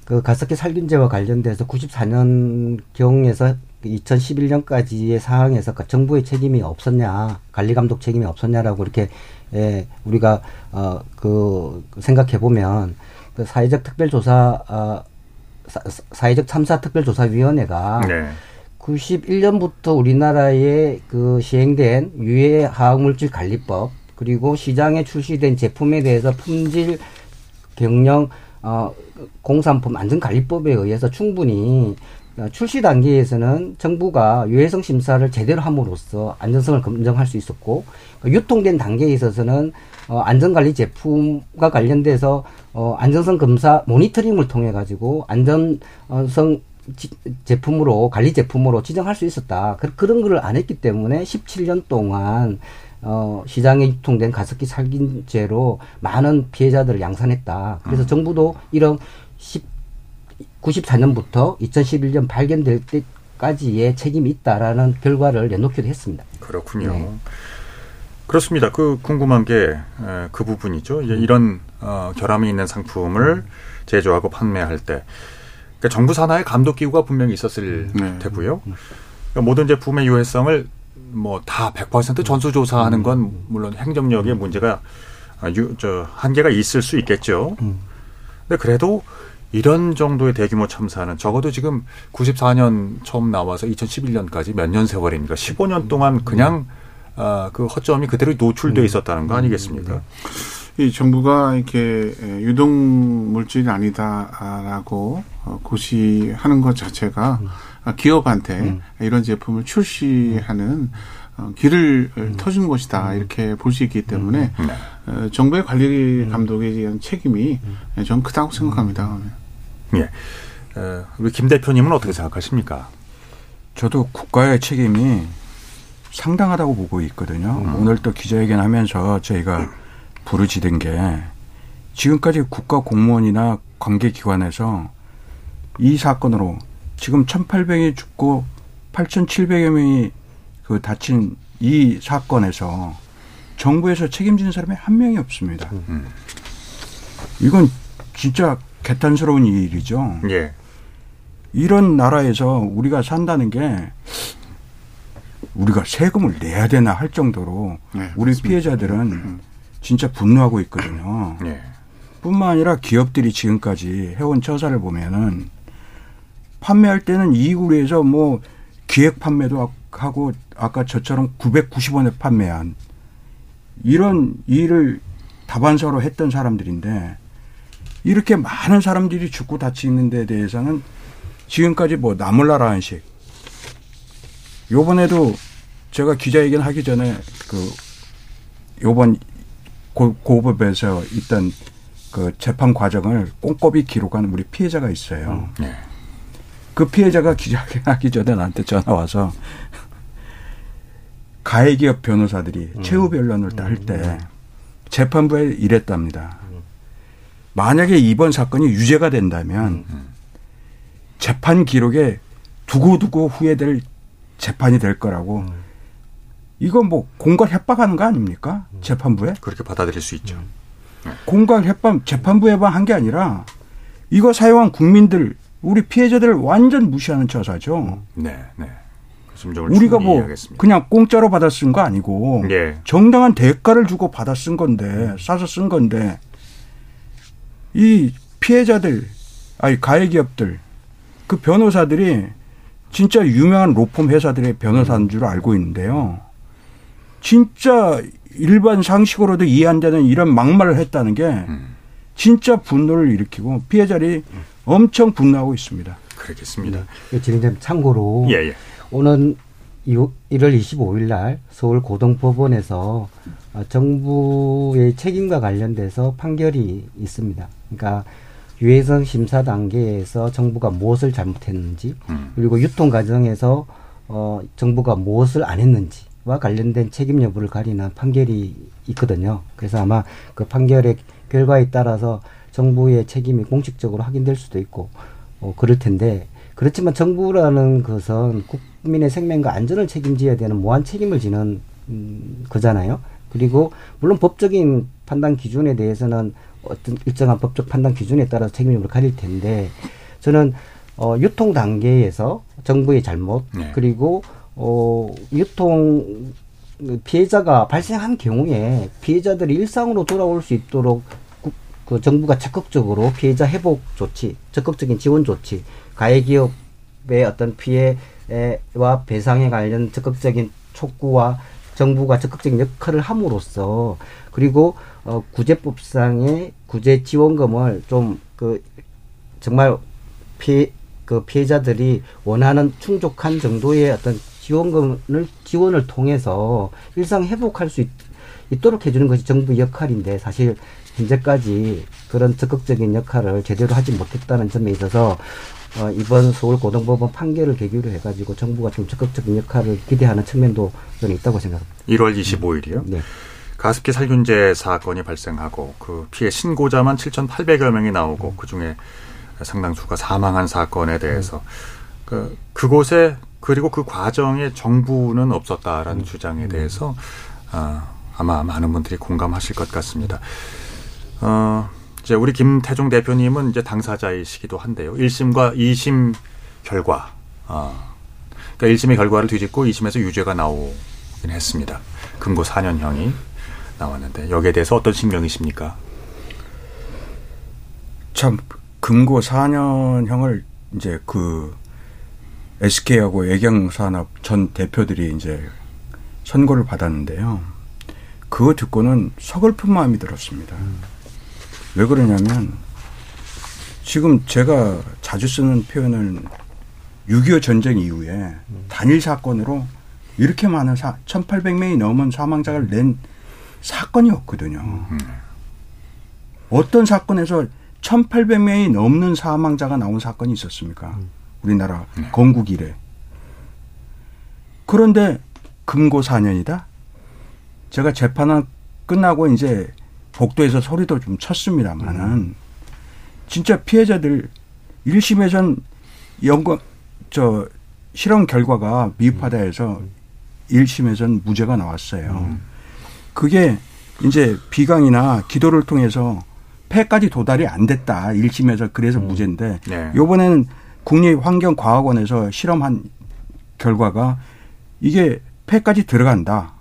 그 가습기 살균제와 관련돼서 94년 경에서 2011년까지의 상황에서 그 정부의 책임이 없었냐, 관리 감독 책임이 없었냐라고 이렇게 예, 우리가 어 그 생각해 보면 그 사회적 특별조사 어, 사, 회적 참사 특별조사위원회가 네. 91년부터 우리나라에 그 시행된 유해 화학물질 관리법 그리고 시장에 출시된 제품에 대해서 품질 경영 어 공산품 안전관리법에 의해서 충분히 어, 출시 단계에서는 정부가 유해성 심사를 제대로 함으로써 안전성을 검증할 수 있었고 유통된 단계에 있어서는 어, 안전관리 제품과 관련돼서 어, 안전성 검사 모니터링을 통해 가지고 안전성 지, 제품으로 관리 제품으로 지정할 수 있었다. 그, 그런 거를 안 했기 때문에 17년 동안 어, 시장에 유통된 가습기 살균제로 많은 피해자들을 양산했다. 그래서 음. 정부도 이런 10, 94년부터 2011년 발견될 때까지의 책임이 있다라는 결과를 내놓기도 했습니다. 그렇군요. 네. 그렇습니다. 그 궁금한 게 그 부분이죠. 이제 이런 어, 결함이 있는 상품을 제조하고 판매할 때 그러니까 정부 산하의 감독 기구가 분명히 있었을 네. 테고요. 그러니까 모든 제품의 유해성을 뭐 다 100% 전수 조사하는 건 물론 행정력의 문제가 아, 유, 저 한계가 있을 수 있겠죠. 근데 그래도 이런 정도의 대규모 참사는 적어도 지금 94년 처음 나와서 2011년까지 몇 년 세월입니까? 15년 동안 그냥 아, 그 허점이 그대로 노출돼 있었다는 거 아니겠습니까? 이 정부가 이렇게 유동 물질이 아니다라고 어, 고시하는 것 자체가 음. 기업한테 음. 이런 제품을 출시하는 어, 길을 음. 터준 것이다 이렇게 볼 수 있기 때문에 음. 네. 어, 정부의 관리 감독에 대한 책임이 전 크다고 생각합니다. 예. 어, 우리 김 대표님은 어떻게 생각하십니까? 저도 국가의 책임이 상당하다고 보고 있거든요. 음. 오늘 또 기자회견 하면서 저희가 부르짖은 게 지금까지 국가 공무원이나 관계기관에서 이 사건으로 지금 1,800이 죽고 8,700여 명이 그 다친 이 사건에서 정부에서 책임지는 사람이 한 명이 없습니다. 음. 이건 진짜 개탄스러운 일이죠. 예. 이런 나라에서 우리가 산다는 게 우리가 세금을 내야 되나 할 정도로 네, 우리 맞습니다. 피해자들은 음. 진짜 분노하고 있거든요. 네. 뿐만 아니라 기업들이 지금까지 해온 처사를 보면은 판매할 때는 위해서 뭐 기획 판매도 하고 아까 저처럼 990원에 판매한 이런 일을 다반사로 했던 사람들인데 이렇게 많은 사람들이 죽고 다치는 데 대해서는 지금까지 뭐 나몰라라 한식 요번에도 제가 기자회견 하기 전에 그 요번 고, 고법에서 있던 그 재판 과정을 꼼꼼히 기록한 우리 피해자가 있어요. 음, 네. 그 피해자가 기자회견 하기 전에 나한테 전화 와서 가해기업 변호사들이 음. 최후 변론을 할때 음. 재판부에 이랬답니다. 음. 만약에 이번 사건이 유죄가 된다면 음. 재판 기록에 두고두고 후회될 재판이 될 거라고 음. 이건 뭐 공갈 협박하는 거 아닙니까? 음. 재판부에? 그렇게 받아들일 수 있죠. 음. 공갈 협박 재판부에만 한 게 아니라 이거 사용한 국민들 우리 피해자들을 완전 무시하는 처사죠. 네, 네. 그 우리가 뭐 이해하겠습니다. 그냥 공짜로 받아 쓴 거 아니고 네. 정당한 대가를 주고 받아 쓴 건데 싸서 쓴 건데 이 피해자들 아니 가해 기업들 그 변호사들이 진짜 유명한 로펌 회사들의 변호사인 줄 알고 있는데요. 진짜 일반 상식으로도 이해 안 되는 이런 막말을 했다는 게 진짜 분노를 일으키고 피해자들이 엄청 분노하고 있습니다. 그렇겠습니다. 네. 진행자 참고로 예, 예. 오는 1월 25일 날 서울 고등법원에서 정부의 책임과 관련돼서 판결이 있습니다. 그러니까 유해성 심사 단계에서 정부가 무엇을 잘못했는지 음. 그리고 유통 과정에서 어 정부가 무엇을 안 했는지와 관련된 책임 여부를 가리는 판결이 있거든요. 그래서 아마 그 판결의 결과에 따라서 정부의 책임이 공식적으로 확인될 수도 있고 어 그럴 텐데 그렇지만 정부라는 것은 국민의 생명과 안전을 책임져야 되는 무한 책임을 지는 음, 거잖아요. 그리고 물론 법적인 판단 기준에 대해서는 어떤 일정한 법적 판단 기준에 따라서 책임을 가릴 텐데 저는 어, 유통 단계에서 정부의 잘못 네. 그리고 어, 유통 피해자가 발생한 경우에 피해자들이 일상으로 돌아올 수 있도록 그 정부가 적극적으로 피해자 회복 조치, 적극적인 지원 조치, 가해 기업의 어떤 피해와 배상에 관련 적극적인 촉구와 정부가 적극적인 역할을 함으로써 그리고 어 구제법상의 구제 지원금을 좀 그 정말 피해 그 피해자들이 원하는 충족한 정도의 어떤 지원금을 지원을 통해서 일상 회복할 수 있, 있도록 해주는 것이 정부 역할인데 사실 현재까지 그런 적극적인 역할을 제대로 하지 못했다는 점에 있어서 어, 이번 서울고등법원 판결을 계기로 해가지고 정부가 좀 적극적인 역할을 기대하는 측면도 저는 있다고 생각합니다. 1월 25일이요? 네. 가습기 살균제 사건이 발생하고 그 피해 신고자만 7,800여 명이 나오고 그 중에 상당수가 사망한 사건에 대해서 그 그곳에 그리고 그 과정에 정부는 없었다라는 주장에 대해서 아, 아마 많은 분들이 공감하실 것 같습니다. 어, 이제 우리 김태종 대표님은 이제 당사자이시기도 한데요. 1심과 2심 결과, 아, 그러니까 1심의 결과를 뒤집고 2심에서 유죄가 나오긴 했습니다. 금고 4년형이 나왔는데 여기에 대해서 어떤 심경이십니까? 참 금고 4년형을 이제 그 SK하고 애경산업 전 대표들이 이제 선고를 받았는데요. 그거 듣고는 서글픈 마음이 들었습니다. 왜 그러냐면 지금 제가 자주 쓰는 표현은 6.25 전쟁 이후에 단일 사건으로 이렇게 많은 사, 1,800명이 넘은 사망자를 낸 사건이 없거든요. 어떤 사건에서 1,800명이 넘는 사망자가 나온 사건이 있었습니까? 우리나라 건국 이래. 그런데 금고 4년이다? 제가 재판은 끝나고 이제 복도에서 소리도 좀 쳤습니다만은 진짜 피해자들 1심에선 연관 저 실험 결과가 미흡하다 해서 1심에선 무죄가 나왔어요. 그게 이제 비강이나 기도를 통해서 폐까지 도달이 안 됐다. 1심에서 그래서 무죄인데 네. 요번에는 국립환경과학원에서 실험한 결과가 이게 폐까지 들어간다.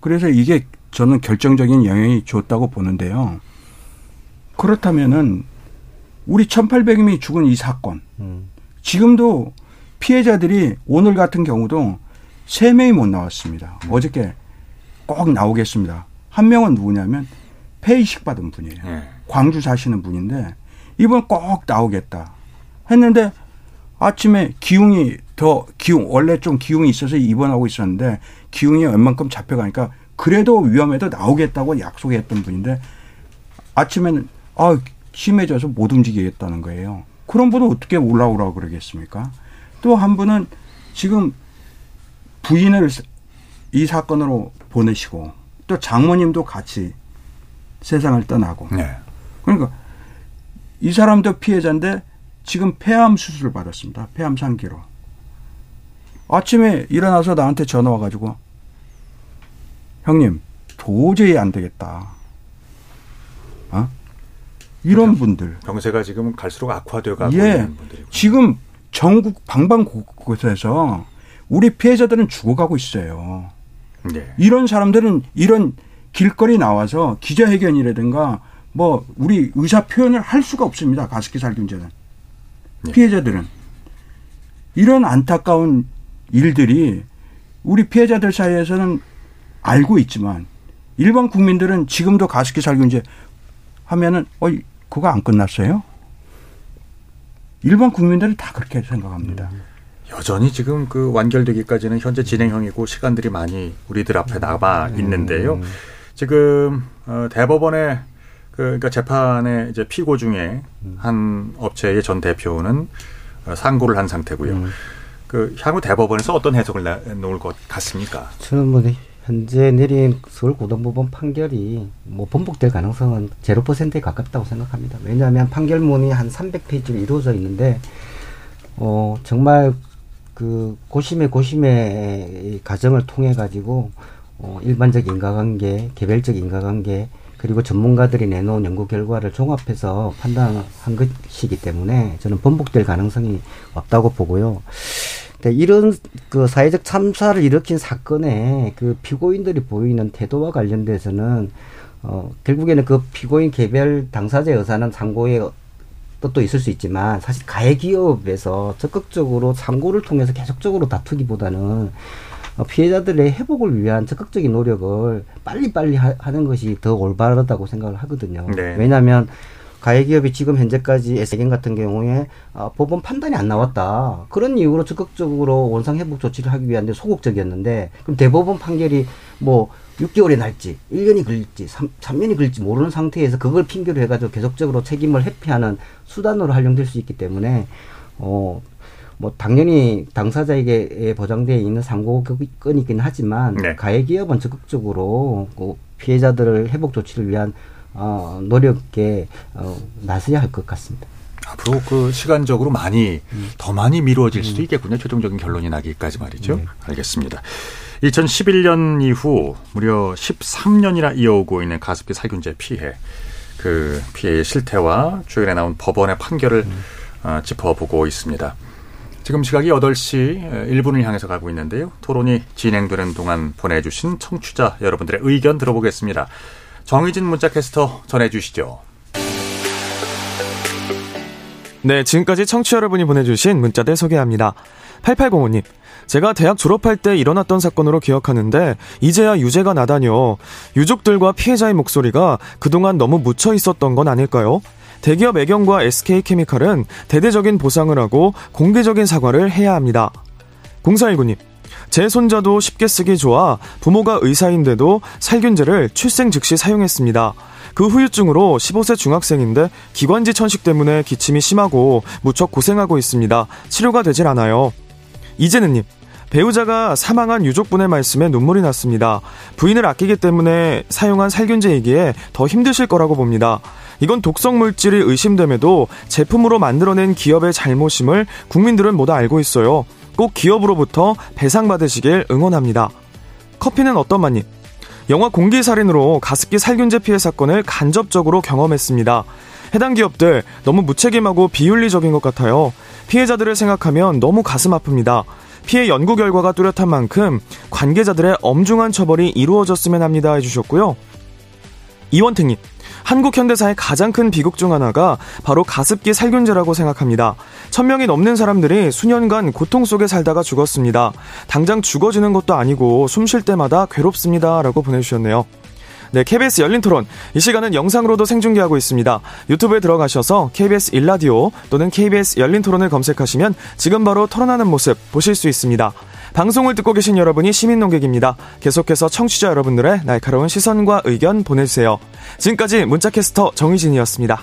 그래서 이게 저는 결정적인 영향이 줬다고 보는데요. 그렇다면은 우리 1,800명이 죽은 이 사건. 지금도 피해자들이 오늘 같은 경우도 세명이못 나왔습니다. 어저께 꼭 나오겠습니다. 한 명은 누구냐면 폐이식 받은 분이에요. 네. 광주 사시는 분인데 이번 꼭 나오겠다 했는데 아침에 기웅이 더 기웅 원래 좀 기웅이 있어서 입원하고 있었는데 기웅이 웬만큼 잡혀가니까 그래도 위험해도 나오겠다고 약속했던 분인데 아침에는 아 심해져서 못 움직이겠다는 거예요. 그런 분은 어떻게 올라오라고 그러겠습니까? 또 한 분은 지금 부인을 이 사건으로 보내시고 또 장모님도 같이 세상을 떠나고 네. 그러니까 이 사람도 피해자인데 지금 폐암 수술을 받았습니다. 폐암 상기로. 아침에 일어나서 나한테 전화 와가지고 형님 도저히 안 되겠다. 어? 이런 분들. 병세가 지금 갈수록 악화되어 가고 예. 있는 분들이고. 지금 전국 방방곳곳에서 우리 피해자들은 죽어가고 있어요. 네. 이런 사람들은 이런 길거리 나와서 기자회견이라든가 뭐 우리 의사 표현을 할 수가 없습니다. 가습기 살균제는. 피해자들은. 이런 안타까운 일들이 우리 피해자들 사이에서는 알고 있지만 일반 국민들은 지금도 가습기 살균제 하면은 어 그거 안 끝났어요? 일반 국민들은 다 그렇게 생각합니다. 여전히 지금 그 완결되기까지는 현재 진행형이고 시간들이 많이 우리들 앞에 남아 있는데요. 지금 어, 대법원의 그 그러니까 재판의 이제 피고 중에 한 업체의 전 대표는 어, 상고를 한 상태고요. 그 향후 대법원에서 어떤 해석을 내- 놓을 것 같습니까? 저는 뭐 현재 내린 서울고등법원 판결이 뭐 번복될 가능성은 제로 퍼센트에 가깝다고 생각합니다. 왜냐하면 판결문이 한 300페이지로 이루어져 있는데 어 정말 그 고심의 고심의 이 과정을 통해 가지고 어 일반적 인과관계, 개별적 인과관계 그리고 전문가들이 내놓은 연구 결과를 종합해서 판단한 것이기 때문에 저는 번복될 가능성이 없다고 보고요. 근데 이런 그 사회적 참사를 일으킨 사건에 그 피고인들이 보이는 태도와 관련돼서는 어 결국에는 그 피고인 개별 당사자의 의사는 상고의 뜻도 있을 수 있지만 사실 가해 기업에서 적극적으로 상고를 통해서 계속적으로 다투기보다는 어, 피해자들의 회복을 위한 적극적인 노력을 빨리빨리 하, 는 것이 더 올바르다고 생각을 하거든요. 네. 왜냐하면 가해기업이 지금 현재까지 S경 같은 경우에 어, 법원 판단이 안 나왔다. 그런 이유로 적극적으로 원상회복 조치를 하기 위한 데 소극적이었는데 그럼 대법원 판결이 뭐 6개월이 날지 1년이 걸릴지 3, 3년이 걸릴지 모르는 상태에서 그걸 핑계로 해가지고 계속적으로 책임을 회피하는 수단으로 활용될 수 있기 때문에 어, 뭐 당연히 당사자에게 보장되어 있는 상고건이긴 하지만 네. 가해 기업은 적극적으로 그 피해자들을 회복 조치를 위한 어, 노력에 어, 나서야 할 것 같습니다. 앞으로 그 시간적으로 많이 음. 더 많이 미루어질 수도 음. 있겠군요. 최종적인 결론이 나기까지 말이죠. 네. 알겠습니다. 2011년 이후 무려 13년이나 이어오고 있는 가습기 살균제 피해. 그 피해의 실태와 최근에 나온 법원의 판결을 음. 어, 짚어보고 있습니다. 지금 시각이 8시 1분을 향해서 가고 있는데요. 토론이 진행되는 동안 보내주신 청취자 여러분들의 의견 들어보겠습니다. 정의진 문자캐스터 전해주시죠. 네, 지금까지 청취 자 여러분이 보내주신 문자들 소개합니다. 8805님. 제가 대학 졸업할 때 일어났던 사건으로 기억하는데 이제야 유죄가 나다뇨. 유족들과 피해자의 목소리가 그동안 너무 묻혀 있었던 건 아닐까요? 대기업 애경과 SK케미칼은 대대적인 보상을 하고 공개적인 사과를 해야 합니다. 0419님. 제 손자도 쉽게 쓰기 좋아 부모가 의사인데도 살균제를 출생 즉시 사용했습니다. 그 후유증으로 15세 중학생인데 기관지 천식 때문에 기침이 심하고 무척 고생하고 있습니다. 치료가 되질 않아요. 이재는님, 배우자가 사망한 유족분의 말씀에 눈물이 났습니다. 부인을 아끼기 때문에 사용한 살균제이기에 더 힘드실 거라고 봅니다. 이건 독성 물질이 의심됨에도 제품으로 만들어낸 기업의 잘못임을 국민들은 모두 알고 있어요. 꼭 기업으로부터 배상받으시길 응원합니다. 커피는 어떤 맛님? 영화 공기살인으로 가습기 살균제 피해 사건을 간접적으로 경험했습니다. 해당 기업들 너무 무책임하고 비윤리적인 것 같아요. 피해자들을 생각하면 너무 가슴 아픕니다. 피해 연구 결과가 뚜렷한 만큼 관계자들의 엄중한 처벌이 이루어졌으면 합니다 해주셨고요. 이원택님, 한국 현대사의 가장 큰 비극 중 하나가 바로 가습기 살균제라고 생각합니다. 천명이 넘는 사람들이 수년간 고통 속에 살다가 죽었습니다. 당장 죽어지는 것도 아니고 숨 쉴 때마다 괴롭습니다. 라고 보내주셨네요. 네, KBS 열린 토론. 이 시간은 영상으로도 생중계하고 있습니다. 유튜브에 들어가셔서 KBS 일라디오 또는 KBS 열린 토론을 검색하시면 지금 바로 토론하는 모습 보실 수 있습니다. 방송을 듣고 계신 여러분이 시민 농객입니다. 계속해서 청취자 여러분들의 날카로운 시선과 의견 보내주세요. 지금까지 문자캐스터 정희진이었습니다.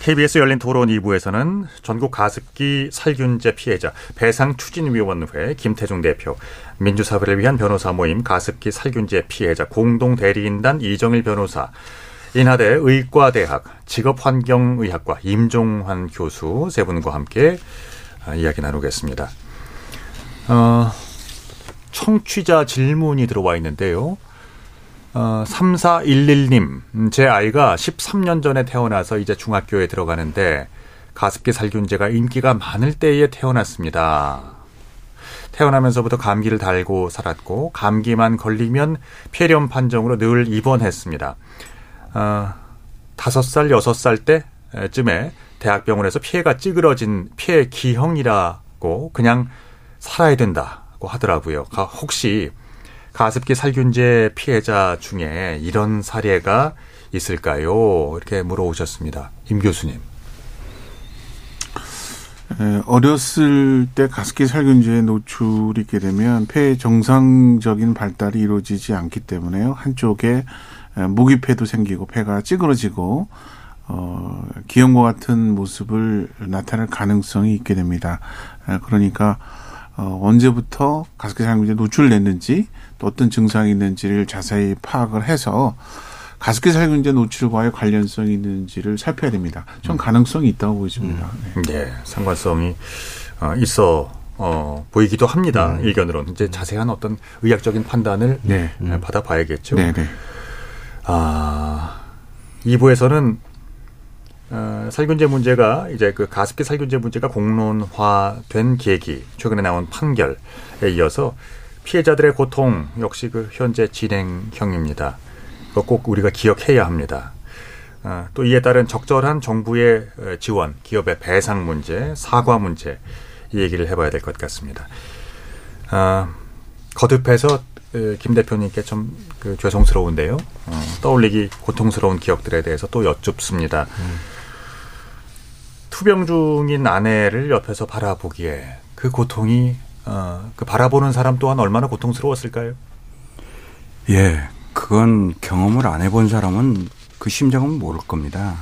KBS 열린 토론 2부에서는 전국 가습기 살균제 피해자 배상 추진위원회 김태중 대표, 민주사회를 위한 변호사 모임 가습기 살균제 피해자 공동 대리인단 이정일 변호사, 인하대 의과대학 직업환경의학과 임종환 교수 세 분과 함께 아, 이야기 나누겠습니다. 어, 청취자 질문이 들어와 있는데요. 어, 3411님, 음, 제 아이가 13년 전에 태어나서 이제 중학교에 들어가는데 가습기 살균제가 인기가 많을 때에 태어났습니다. 태어나면서부터 감기를 달고 살았고 감기만 걸리면 폐렴 판정으로 늘 입원했습니다. 어, 5살, 6살 때쯤에 대학병원에서 폐가 찌그러진 폐 기형이라고 그냥 살아야 된다고 하더라고요. 혹시 가습기 살균제 피해자 중에 이런 사례가 있을까요? 이렇게 물어오셨습니다. 임 교수님. 어렸을 때 가습기 살균제에 노출이 있게 되면 폐의 정상적인 발달이 이루어지지 않기 때문에요. 한쪽에 모기폐도 생기고 폐가 찌그러지고 어, 기형과 같은 모습을 나타낼 가능성이 있게 됩니다. 그러니까 어, 언제부터 가습기 살균제 노출됐는지 또 어떤 증상이 있는지를 자세히 파악을 해서 가습기 살균제 노출과의 관련성이 있는지를 살펴야 됩니다. 전 음. 가능성이 있다고 보입니다. 음. 네. 네, 상관성이 어, 있어 어, 보이기도 합니다. 음. 일견으로는 이제 자세한 어떤 의학적인 판단을 네. 음. 받아봐야겠죠. 네, 네. 아, 2부에서는 어, 살균제 문제가 이제 그 가습기 살균제 문제가 공론화된 계기, 최근에 나온 판결에 이어서 피해자들의 고통 역시 그 현재 진행형입니다. 꼭 우리가 기억해야 합니다. 어, 또 이에 따른 적절한 정부의 지원, 기업의 배상 문제, 사과 문제 이 얘기를 해봐야 될 것 같습니다. 어, 거듭해서 김 대표님께 좀 그 죄송스러운데요. 어, 떠올리기 고통스러운 기억들에 대해서 또 여쭙습니다. 음. 투병 중인 아내를 옆에서 바라보기에 그 고통이 어, 그 바라보는 사람 또한 얼마나 고통스러웠을까요? 예, 그건 경험을 안 해본 사람은 그 심정은 모를 겁니다.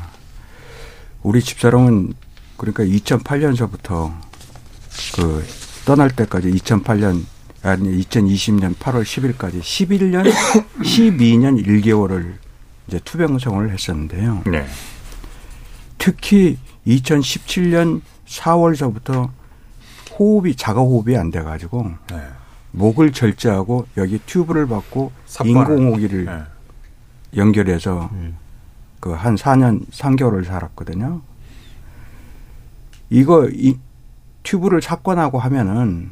우리 집사람은 그러니까 2008년서부터 그 떠날 때까지 2008년 아니 2020년 8월 10일까지 11년 12년 1개월을 이제 투병 생활을 했었는데요. 네. 특히 2017년 4월서부터 호흡이 자가 호흡이 안 돼 가지고 네. 목을 절제하고 여기 튜브를 받고 인공호기를 네. 연결해서 음. 그한 4년 3개월을 살았거든요. 이거 이 튜브를 삭관하고 하면은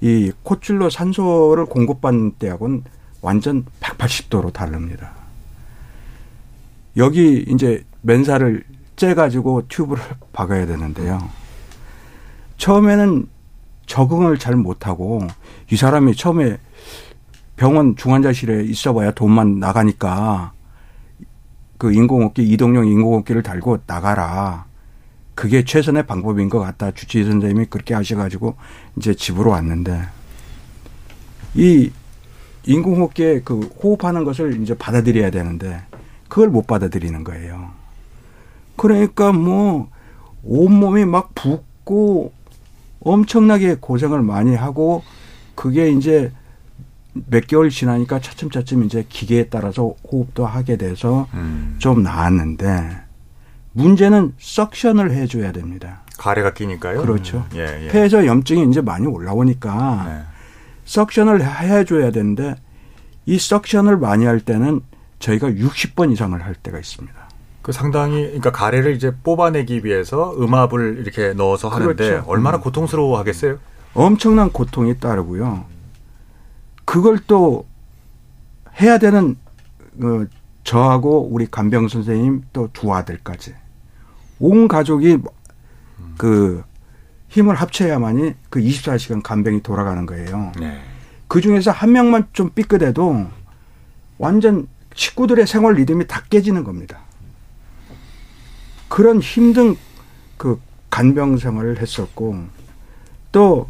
이 코찔러 산소를 공급받는 때하고는 완전 180도로 다릅니다. 여기 이제 맨살을 째가지고 튜브를 박아야 되는데요. 처음에는 적응을 잘 못하고 이 사람이 처음에 병원 중환자실에 있어봐야 돈만 나가니까 그 인공호흡기 이동용 인공호흡기를 달고 나가라. 그게 최선의 방법인 것 같다. 주치의 선생님이 그렇게 하셔가지고 이제 집으로 왔는데 이 인공호흡기에 그 호흡하는 것을 이제 받아들여야 되는데 그걸 못 받아들이는 거예요. 그러니까 뭐 온몸이 막 붓고 엄청나게 고생을 많이 하고 그게 이제 몇 개월 지나니까 차츰차츰 이제 기계에 따라서 호흡도 하게 돼서 음. 좀 나았는데 문제는 석션을 해줘야 됩니다. 가래가 끼니까요. 그렇죠. 음. 예, 예. 폐에서 염증이 이제 많이 올라오니까 네. 석션을 해줘야 되는데 이 석션을 많이 할 때는 저희가 60번 이상을 할 때가 있습니다. 그 상당히 그러니까 가래를 이제 뽑아내기 위해서 음압을 이렇게 넣어서 하는데 그렇죠. 얼마나 음. 고통스러워 하겠어요? 엄청난 고통이 따르고요. 그걸 또 해야 되는 그 저하고 우리 간병 선생님 또 두 아들까지 온 가족이 그 힘을 합쳐야만이 그 24시간 간병이 돌아가는 거예요. 네. 그 중에서 한 명만 좀 삐끗해도 완전 식구들의 생활 리듬이 다 깨지는 겁니다. 그런 힘든 그 간병 생활을 했었고 또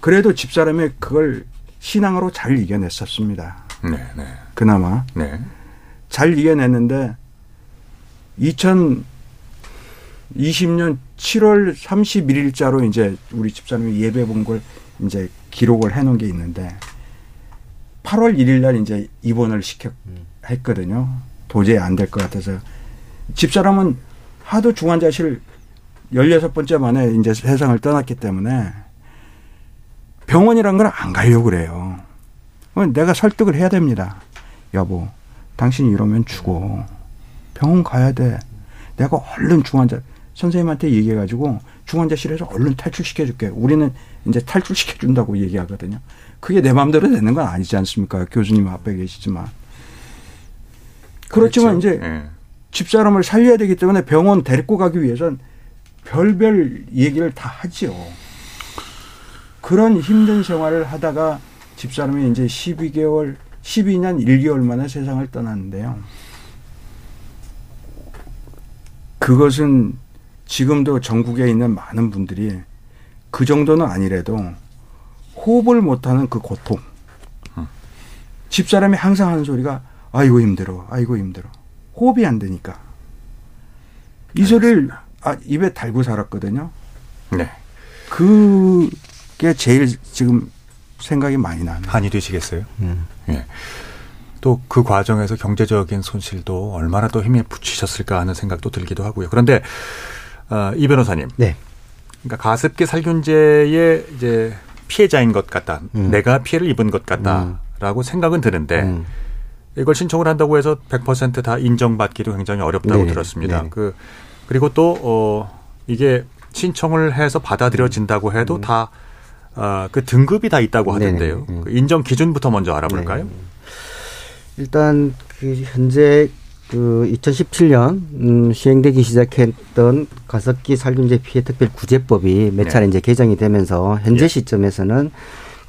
그래도 집사람이 그걸 신앙으로 잘 이겨냈었습니다. 네, 네. 그나마 네. 잘 이겨냈는데 2020년 7월 31일자로 이제 우리 집사람이 예배 본 걸 이제 기록을 해놓은 게 있는데 8월 1일 날 이제 입원을 시켰 했거든요. 도저히 안 될 것 같아서 집사람은 하도 중환자실 16번째 만에 이제 세상을 떠났기 때문에 병원이란 걸 안 가려고 그래요. 내가 설득을 해야 됩니다. 여보, 당신이 이러면 죽어. 병원 가야 돼. 내가 얼른 중환자, 선생님한테 얘기해가지고 중환자실에서 얼른 탈출시켜줄게. 우리는 이제 탈출시켜준다고 얘기하거든요. 그게 내 마음대로 되는 건 아니지 않습니까? 교수님 앞에 계시지만. 그렇지만 그렇죠. 이제 네. 집사람을 살려야 되기 때문에 병원 데리고 가기 위해선 별별 얘기를 다 하지요. 그런 힘든 생활을 하다가 집사람이 이제 12개월, 12년 1개월 만에 세상을 떠났는데요. 그것은 지금도 전국에 있는 많은 분들이 그 정도는 아니래도 호흡을 못하는 그 고통. 집사람이 항상 하는 소리가 아이고 힘들어, 아이고 힘들어. 호흡이 안 되니까. 이 소리를 아, 입에 달고 살았거든요. 네. 그게 제일 지금 생각이 많이 나는. 한이 되시겠어요? 음. 예. 또 그 과정에서 경제적인 손실도 얼마나 또 힘에 붙이셨을까 하는 생각도 들기도 하고요. 그런데 어, 이 변호사님. 네. 그러니까 가습기 살균제의 이제 피해자인 것 같다. 음. 내가 피해를 입은 것 같다라고 음. 생각은 드는데 음. 이걸 신청을 한다고 해서 100%다 인정받기도 굉장히 어렵다고 네. 들었습니다. 네. 그 그리고 또 어, 이게 신청을 해서 받아들여진다고 해도 음. 다 어, 그 등급이 다 있다고 하던데요. 네. 그 인정 기준부터 먼저 알아볼까요? 네. 일단 그 현재 그 2017년 음, 시행되기 시작했던 가습기 살균제 피해 특별 구제법이 몇 차례 네. 이제 개정이 되면서 현재 예. 시점에서는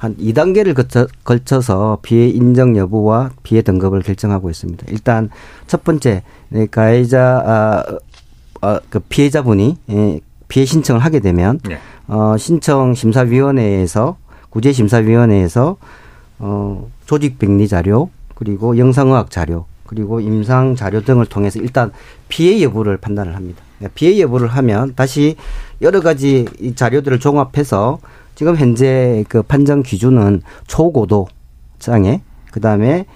한 2단계를 거쳐, 걸쳐 서 피해 인정 여부와 피해 등급을 결정하고 있습니다. 일단 첫 번째 네, 가해자 아, 아, 그 피해자분이 예, 피해 신청을 하게 되면 네. 어, 신청 심사위원회에서 구제 심사위원회에서 어, 조직 백리 자료 그리고 영상의학 자료 그리고 임상 자료 등을 통해서 일단 피해 여부를 판단을 합니다. 피해 여부를 하면 다시 여러 가지 이 자료들을 종합해서 지금 현재 그 판정 기준은 초고도 장애, 그 다음에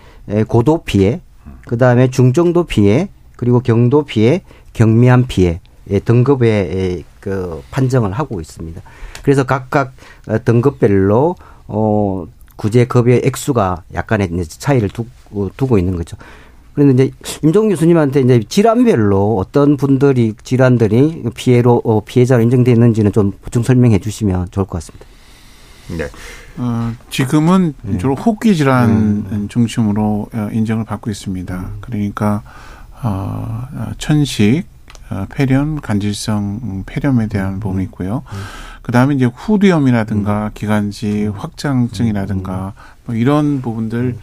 고도 피해, 그 다음에 중정도 피해, 그리고 경도 피해, 경미한 피해 등급의 그 판정을 하고 있습니다. 그래서 각각 어, 등급별로 어 구제급의 액수가 약간의 차이를 두고, 두고 있는 거죠. 그런데 이제 임종 교수님한테 이제 질환별로 어떤 분들이 질환들이 피해로 어, 피해자로 인정되는지는 좀 보충 설명해 주시면 좋을 것 같습니다. 네. 어, 지금은 네. 주로 호흡기 질환 음. 중심으로 어, 인정을 받고 있습니다. 그러니까 어, 어 천식, 어, 폐렴, 간질성 폐렴에 대한 음. 부분이 있고요. 음. 그 다음에 이제 후두염이라든가 음. 기관지 확장증이라든가 뭐 이런 부분들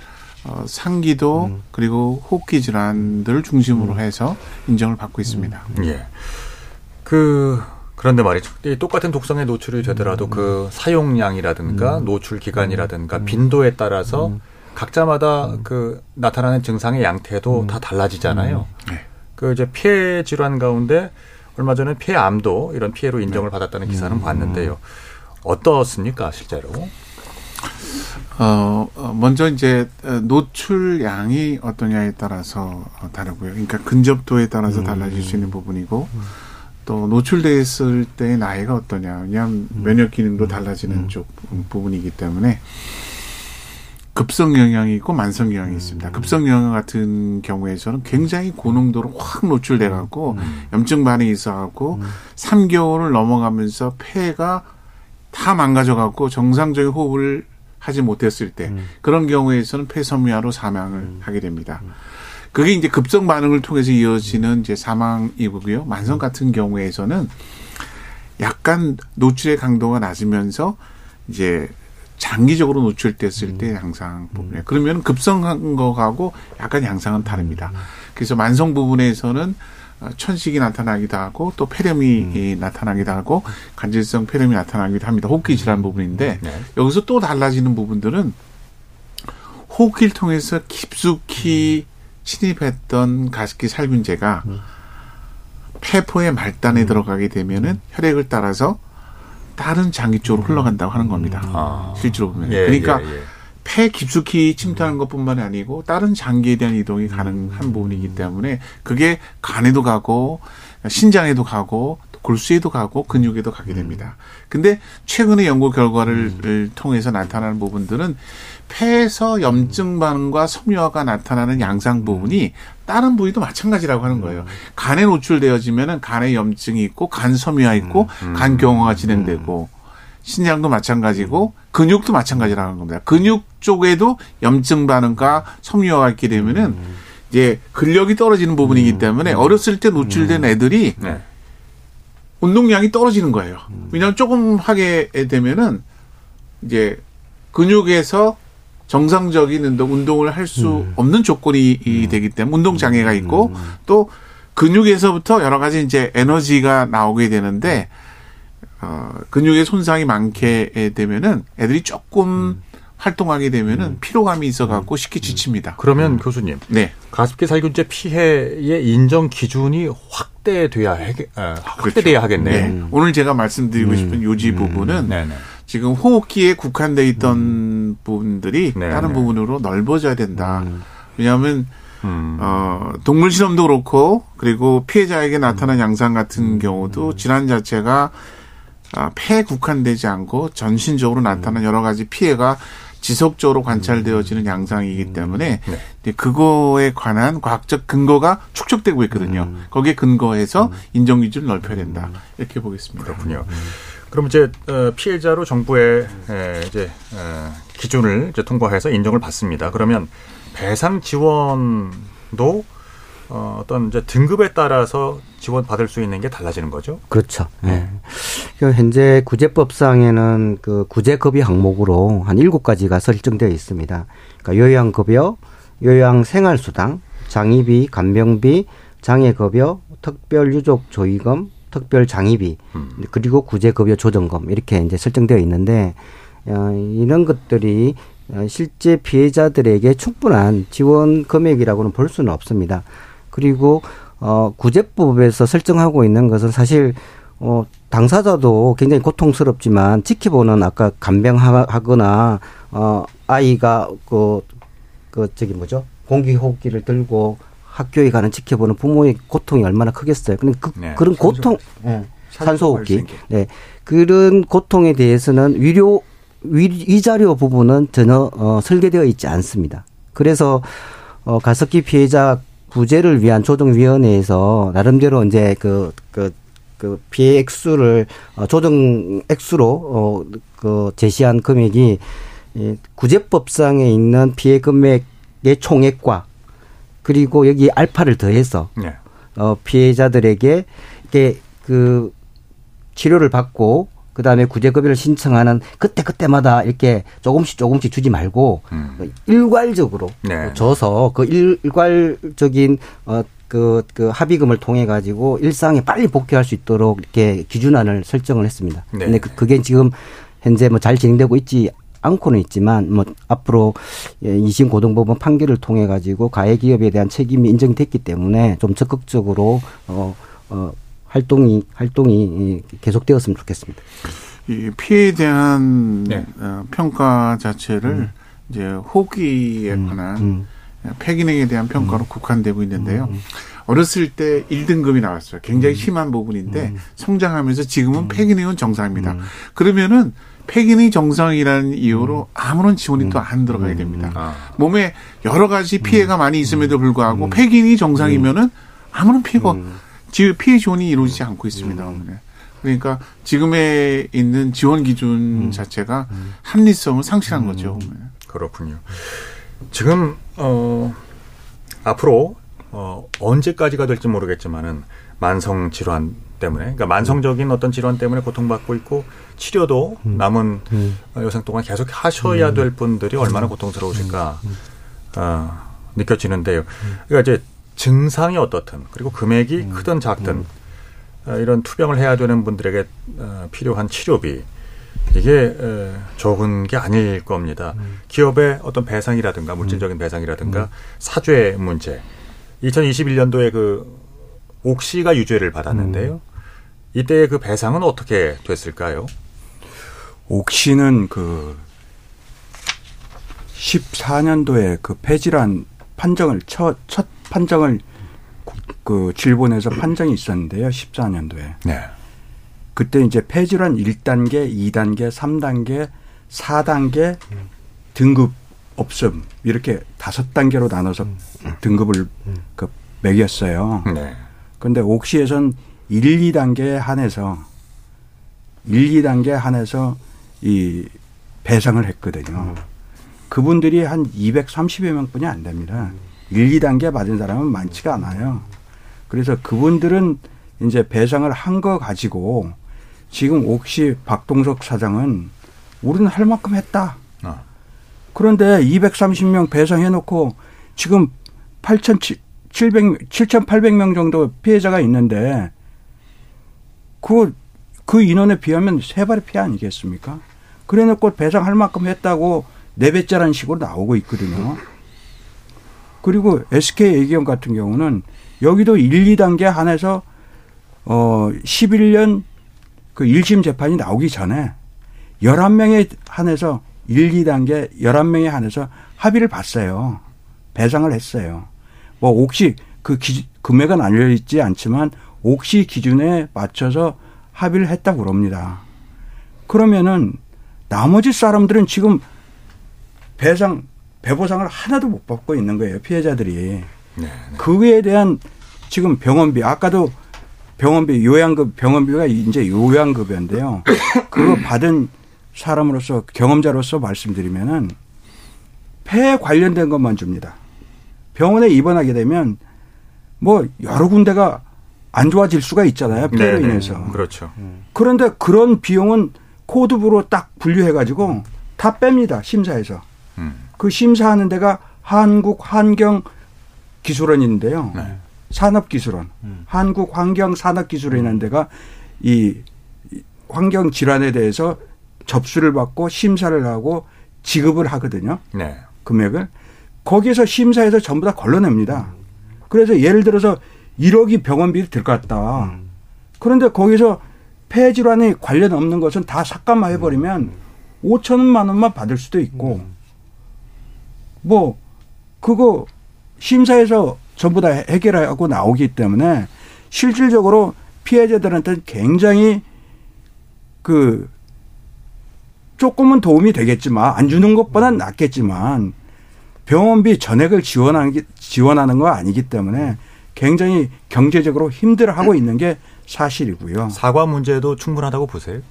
어, 상기도 음. 그리고 호흡기 질환들을 중심으로 음. 해서 인정을 받고 있습니다. 예. 그 그런데 말이죠. 똑같은 독성에 노출이 되더라도 음. 그 사용량이라든가 음. 노출 기간이라든가 음. 빈도에 따라서 음. 각자마다 음. 그 나타나는 증상의 양태도 음. 다 달라지잖아요. 네. 그 이제 피해 질환 가운데 얼마 전에 폐암도 이런 피해로 인정을 네. 받았다는 기사는 봤는데요. 어떻습니까, 실제로? 어, 어 먼저 이제 노출량이 어떠냐에 따라서 다르고요. 그러니까 근접도에 따라서 달라질 수 있는 부분이고 또 노출됐을 때 나이가 어떠냐. 왜냐하면 음. 면역 기능도 음. 달라지는 음. 쪽 부분이기 때문에 급성 영향이 있고 만성 영향이 음. 있습니다. 급성 영향 같은 경우에서는 굉장히 고농도로 확 노출돼 갖고 음. 염증 반응이 있어 갖고 음. 3개월을 넘어가면서 폐가 다 망가져 갖고 정상적인 호흡을 하지 못했을 때 그런 경우에서는 폐섬유화로 사망을 하게 됩니다. 그게 이제 급성 반응을 통해서 이어지는 이제 사망이고요. 만성 같은 경우에서는 약간 노출의 강도가 낮으면서 이제 장기적으로 노출됐을 때 양상 부분에 그러면 급성한 거하고 약간 양상은 다릅니다. 그래서 만성 부분에서는 천식이 나타나기도 하고 또 폐렴이 음. 나타나기도 하고 간질성 폐렴이 나타나기도 합니다. 호흡기 질환 부분인데 네. 여기서 또 달라지는 부분들은 호흡기를 통해서 깊숙이 침입했던 가습기 살균제가 음. 폐포의 말단에 음. 들어가게 되면은 혈액을 따라서 다른 장기 쪽으로 흘러간다고 하는 겁니다. 음. 아. 실제로 보면. 예, 그러니까 예, 예. 폐 깊숙이 침투하는 것뿐만이 아니고 다른 장기에 대한 이동이 가능한 부분이기 때문에 그게 간에도 가고 신장에도 가고 골수에도 가고 근육에도 가게 됩니다. 근데 최근의 연구 결과를 음. 통해서 나타나는 부분들은 폐에서 염증 반응과 섬유화가 나타나는 양상 부분이 다른 부위도 마찬가지라고 하는 거예요. 간에 노출되어지면은 간에 염증이 있고 간 섬유화 있고 음, 음. 간 경화가 진행되고 신장도 마찬가지고 근육도 마찬가지라는 겁니다. 근육 쪽에도 염증 반응과 섬유화가 있게 되면은 이제 근력이 떨어지는 부분이기 때문에 어렸을 때 노출된 애들이 네. 운동량이 떨어지는 거예요. 왜냐하면 조금 하게 되면은 이제 근육에서 정상적인 운동, 운동을 할수 음. 없는 조건이 음. 되기 때문에 운동 장애가 있고 음. 또 근육에서부터 여러 가지 이제 에너지가 나오게 되는데 어, 근육에 손상이 많게 되면은 애들이 조금 음. 활동하게 되면은 음. 피로감이 있어갖고 쉽게 지칩니다. 그러면 교수님, 네. 가습기 살균제 피해의 인정 기준이 확대돼야 해, 아, 확대돼야 그렇죠. 하겠네. 네. 오늘 제가 말씀드리고 싶은 요지 부분은 지금 호흡기에 국한돼 있던 음. 부분들이 네, 다른 네. 부분으로 넓어져야 된다. 음. 왜냐하면 음. 어, 동물 실험도 그렇고 그리고 피해자에게 나타난 음. 양상 같은 음. 경우도 질환 자체가 아, 폐에 국한되지 않고 전신적으로 나타난 여러 가지 피해가 지속적으로 관찰되어지는 양상이기 때문에 네. 그거에 관한 과학적 근거가 축적되고 있거든요. 음. 거기에 근거해서 인정 기준을 넓혀야 된다. 이렇게 보겠습니다. 그렇군요. 그럼 이제 어, 피해자로 정부의 이제 어, 기준을 이제 통과해서 인정을 받습니다. 그러면 배상 지원도 어, 어떤 이제 등급에 따라서 지원 받을 수 있는 게 달라지는 거죠? 그렇죠. 네. 네. 현재 구제법상에는 그 구제급여 항목으로 한 일곱 가지가 설정되어 있습니다. 그러니까 요양급여, 요양생활수당, 장의비, 간병비, 장애급여, 특별유족 조의금, 특별장의비, 음. 그리고 구제급여 조정금 이렇게 이제 설정되어 있는데 어, 이런 것들이 실제 피해자들에게 충분한 지원 금액이라고는 볼 수는 없습니다. 그리고 어 구제법에서 설정하고 있는 것은 사실 어 당사자도 굉장히 고통스럽지만 지켜보는 아까 간병하거나 어 아이가 그, 그 저기 뭐죠? 공기호흡기를 들고 학교에 가는 지켜보는 부모의 고통이 얼마나 크겠어요. 근데 그, 네, 그런 고통, 네, 산소호흡기, 네. 그런 고통에 대해서는 위료 위, 위자료 부분은 전혀 어, 설계되어 있지 않습니다. 그래서 어, 가습기 피해자 구제를 위한 조정위원회에서 나름대로 이제 그, 그, 그 피해 액수를 어, 조정 액수로 어, 그 제시한 금액이 이 구제법상에 있는 피해 금액의 총액과 그리고 여기 알파를 더해서 네. 어, 피해자들에게 이게 그 치료를 받고 그다음에 구제급여를 신청하는 그때 그때마다 이렇게 조금씩 조금씩 주지 말고 음. 일괄적으로 네. 줘서 그 일괄적인 어 그, 그 합의금을 통해 가지고 일상에 빨리 복귀할 수 있도록 이렇게 기준안을 설정을 했습니다. 네. 근데 그, 그게 지금 현재 뭐 잘 진행되고 있지 않고는 있지만 뭐 앞으로 예, 이심 고등법원 판결을 통해 가지고 가해 기업에 대한 책임이 인정됐기 때문에 좀 적극적으로 어, 어 활동이 활동이 계속되었으면 좋겠습니다. 이 피해에 대한 네. 어, 평가 자체를 음. 이제 호기에 음. 관한 음. 폐기능에 대한 평가로 음. 국한되고 있는데요. 음. 어렸을 때 1등급이 나왔어요. 굉장히 음. 심한 부분인데 성장하면서 지금은 폐기능은 정상입니다. 그러면은 폐기능이 정상이라는 이유로 아무런 지원이 또 안 들어가야 됩니다. 아. 몸에 여러 가지 피해가 많이 있음에도 불구하고 폐기능이 정상이면은 아무런 피해가 지금 피해 지원이 이루어지지 않고 있습니다. 음. 네. 그러니까 지금에 있는 지원 기준 음. 자체가 음. 합리성을 상실한 음. 거죠. 네. 그렇군요. 지금 어 앞으로 어 언제까지가 될지 모르겠지만은 만성 질환 때문에 그러니까 만성적인 어떤 질환 때문에 고통받고 있고 치료도 음. 남은 음. 여생 동안 계속 하셔야 될 분들이 얼마나 고통스러우실까 어, 느껴지는데요. 그러니까 이제 증상이 어떻든 그리고 금액이 음. 크든 작든 음. 어, 이런 투병을 해야 되는 분들에게 어, 필요한 치료비 이게 에, 적은 게 아닐 겁니다. 음. 기업의 어떤 배상이라든가 물질적인 음. 배상이라든가 음. 사죄 문제. 2021년도에 그 옥시가 유죄를 받았는데요. 음. 이때 그 배상은 어떻게 됐을까요? 옥시는 그 14년도에 그 폐질환 판정을 첫, 첫 판정을 그 질본에서 판정이 있었는데요. 14년도에. 네. 그때 이제 폐질환 1단계, 2단계, 3단계, 4단계 등급 없음 이렇게 다섯 단계로 나눠서 음. 등급을 그 매겼어요. 네. 그런데 옥시에선 1, 2단계에 한해서 1, 2단계에 한해서 이 배상을 했거든요. 음. 그분들이 한 230여 명뿐이 안 됩니다. 1, 2단계 받은 사람은 많지가 않아요. 그래서 그분들은 이제 배상을 한 거 가지고 지금 옥시 박동석 사장은 우리는 할 만큼 했다. 아. 그런데 230명 배상해 놓고 지금 8,700, 7,800명 정도 피해자가 있는데 그, 그 인원에 비하면 세 발의 피해 아니겠습니까? 그래 놓고 배상할 만큼 했다고 네 배짜라는 식으로 나오고 있거든요. 그리고 SK 애기형 같은 경우는 여기도 1, 2단계 한해서 어 11년 그 1심 재판이 나오기 전에 11명에 한해서 1, 2단계 11명에 한해서 합의를 봤어요. 배상을 했어요. 뭐 옥시 그 기, 금액은 알려 있지 않지만 옥시 기준에 맞춰서 합의를 했다고 그럽니다. 그러면은 나머지 사람들은 지금 배상 배보상을 하나도 못 받고 있는 거예요 피해자들이. 네, 그에 대한 지금 병원비 아까도 병원비 요양급 병원비가 이제 요양급여인데요. 그거 받은 사람으로서 경험자로서 말씀드리면은 폐에 관련된 것만 줍니다. 병원에 입원하게 되면 뭐 여러 군데가 안 좋아질 수가 있잖아요. 폐로 네네. 인해서. 그렇죠. 그런데 그런 비용은 코드부로 딱 분류해 가지고 다 뺍니다. 심사에서. 음. 그 심사하는 데가 한국 환경 기술원인데요. 네. 산업기술원. 한국 환경 산업기술원이라는 데가 이이 환경 질환에 대해서 접수를 받고 심사를 하고 지급을 하거든요. 네. 금액을. 거기에서 심사해서 전부 다 걸러냅니다. 그래서 예를 들어서 1억이 병원비를 들것 같다. 그런데 거기서 폐질환이 관련 없는 것은 다 삭감해버리면 5천만 원만 받을 수도 있고 뭐 그거 심사에서 전부 다 해결하고 나오기 때문에 실질적으로 피해자들한테는 굉장히 그 조금은 도움이 되겠지만 안 주는 것보다는 낫겠지만 병원비 전액을 지원하는 게 지원하는 거 아니기 때문에 굉장히 경제적으로 힘들어하고 있는 게 사실이고요. 사과 문제도 충분하다고 보세요?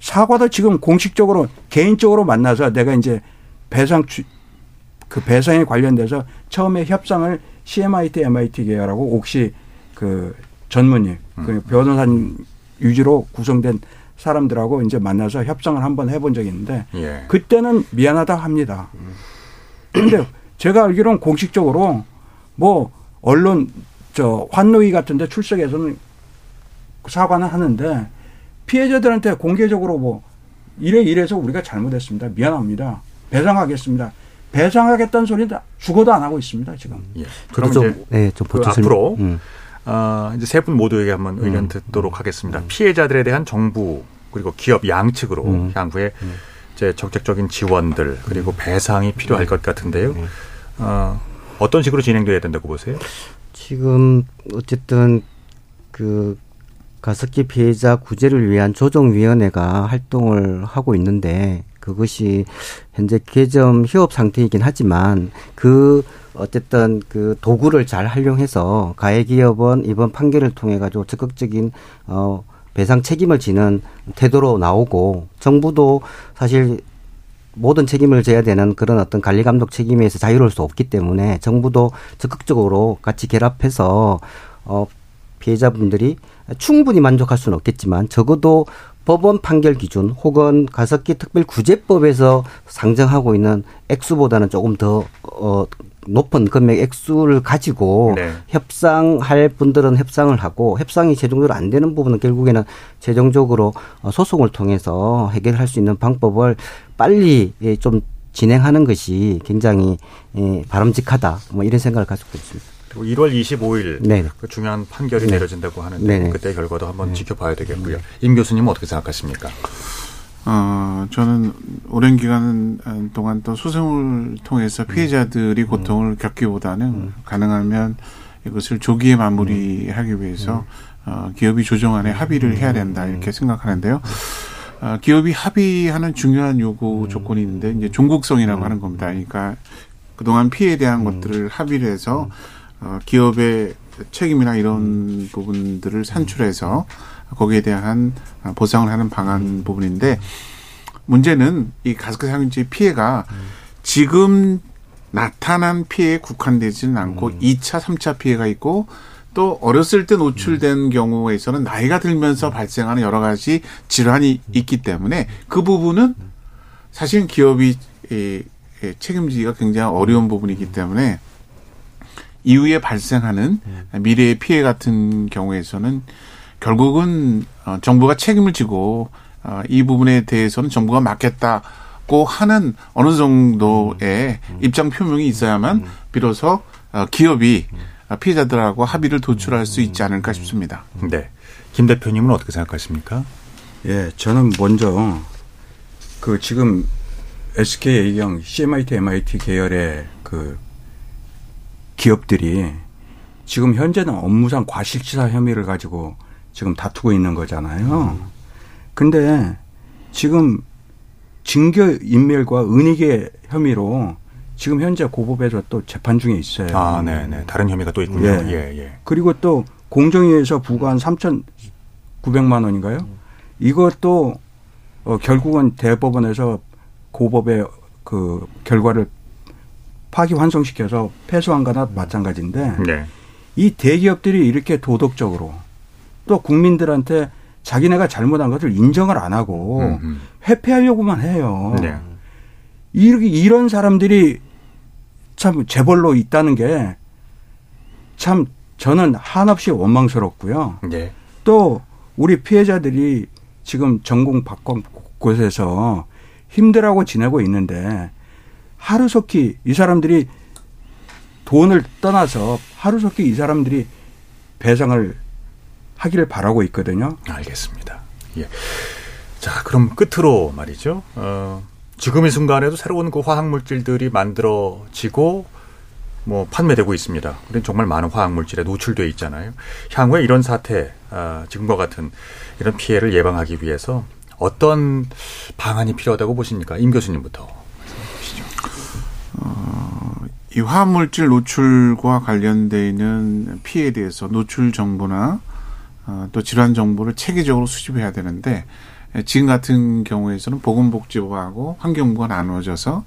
사과도 지금 공식적으로 개인적으로 만나서 내가 이제 배상 주, 그 배상에 관련돼서 처음에 협상을 CMIT, MIT 계열하고 옥시 그 전문의, 그 변호사님 유지로 구성된 사람들하고 이제 만나서 협상을 한번 해본 적이 있는데 예. 그때는 미안하다 합니다. 그런데 제가 알기로는 공식적으로 뭐 언론 저 환노위 같은데 출석해서는 사과는 하는데 피해자들한테 공개적으로 뭐 이래 이래서 우리가 잘못했습니다. 미안합니다. 배상하겠습니다. 배상하겠다는 소리는 죽어도 안 하고 있습니다. 지금. 예. 그럼 좀, 이제 네, 좀 그 앞으로 음. 어, 이제 세 분 모두에게 한번 의견 듣도록 하겠습니다. 피해자들에 대한 정부 그리고 기업 양측으로 음. 향후에 이제 적극적인 지원들 그리고 배상이 필요할 것 같은데요. 어, 어떤 식으로 진행돼야 된다고 보세요? 지금 어쨌든 그 가습기 피해자 구제를 위한 조정위원회가 활동을 하고 있는데 그것이 현재 개점 휴업 상태이긴 하지만 그 어쨌든 그 도구를 잘 활용해서 가해기업은 이번 판결을 통해 가지고 적극적인 어 배상 책임을 지는 태도로 나오고 정부도 사실 모든 책임을 져야 되는 그런 어떤 관리 감독 책임에서 자유로울 수 없기 때문에 정부도 적극적으로 같이 결합해서 어 피해자분들이 충분히 만족할 수는 없겠지만 적어도 법원 판결 기준 혹은 가습기 특별구제법에서 상정하고 있는 액수보다는 조금 더 어, 높은 금액 액수를 가지고 네. 협상할 분들은 협상을 하고 협상이 최종적으로 안 되는 부분은 결국에는 최종적으로 어, 소송을 통해서 해결할 수 있는 방법을 빨리 예, 좀 진행하는 것이 굉장히 예, 바람직하다. 뭐 이런 생각을 가지고 있습니다. 그리고 1월 25일 네. 그 중요한 판결이 네. 내려진다고 하는데 네네. 그때 결과도 한번 지켜봐야 되겠고요. 임 교수님은 어떻게 생각하십니까? 어, 저는 오랜 기간 동안 또 소송을 통해서 피해자들이 고통을 겪기보다는 가능하면 이것을 조기에 마무리하기 위해서 어, 기업이 조정안에 합의를 해야 된다 이렇게 생각하는데요. 어, 기업이 합의하는 중요한 요구 조건이 있는데 이제 종국성이라고 하는 겁니다. 그러니까 그동안 피해에 대한 것들을 합의를 해서 어, 기업의 책임이나 이런 부분들을 산출해서 거기에 대한 보상을 하는 방안 부분인데 문제는 이 가스크 살균제 피해가 지금 나타난 피해에 국한되지는 않고 이 2차, 3차 피해가 있고 또 어렸을 때 노출된 경우에서는 나이가 들면서 발생하는 여러 가지 질환이 있기 때문에 그 부분은 사실 기업이 이 책임지기가 굉장히 어려운 부분이기 때문에 이후에 발생하는 미래의 피해 같은 경우에서는 결국은 어, 정부가 책임을 지고 어, 이 부분에 대해서는 정부가 맡겠다고 하는 어느 정도의 입장 표명이 있어야만 비로소 어, 기업이 어, 피해자들하고 합의를 도출할 수 있지 않을까 싶습니다. 네. 김 대표님은 어떻게 생각하십니까? 예, 저는 먼저 그 지금 SK A경, CMIT, MIT 계열의 그 기업들이 지금 현재는 업무상 과실치사 혐의를 가지고 지금 다투고 있는 거잖아요. 근데 지금 징계 인멸과 은닉의 혐의로 지금 현재 고법에서 또 재판 중에 있어요. 아, 네, 네. 다른 혐의가 또 있군요. 예, 예. 예. 그리고 또 공정위에서 부과한 3,900만 원인가요? 이것도 어, 결국은 대법원에서 고법의 그 결과를 파기 환송시켜서 패소한 거나 마찬가지인데 네. 이 대기업들이 이렇게 도덕적으로 또 국민들한테 자기네가 잘못한 것을 인정을 안 하고 음흠. 회피하려고만 해요. 네. 이렇게 이런 사람들이 참 재벌로 있다는 게 참 저는 한없이 원망스럽고요. 네. 또 우리 피해자들이 지금 전공 박권 곳에서 힘들하고 지내고 있는데 하루속히 이 사람들이 돈을 떠나서 하루속히 이 사람들이 배상을 하기를 바라고 있거든요. 알겠습니다. 예. 자, 그럼 끝으로 말이죠. 어, 지금 이 순간에도 새로운 그 화학 물질들이 만들어지고 뭐 판매되고 있습니다. 우리는 정말 많은 화학 물질에 노출돼 있잖아요. 향후에 이런 사태, 아, 지금과 같은 이런 피해를 예방하기 위해서 어떤 방안이 필요하다고 보십니까? 임 교수님부터. 어, 이 화합물질 노출과 관련돼 있는 피해에 대해서 노출 정보나 어, 또 질환 정보를 체계적으로 수집해야 되는데 지금 같은 경우에서는 보건복지부하고 환경부가 나누어져서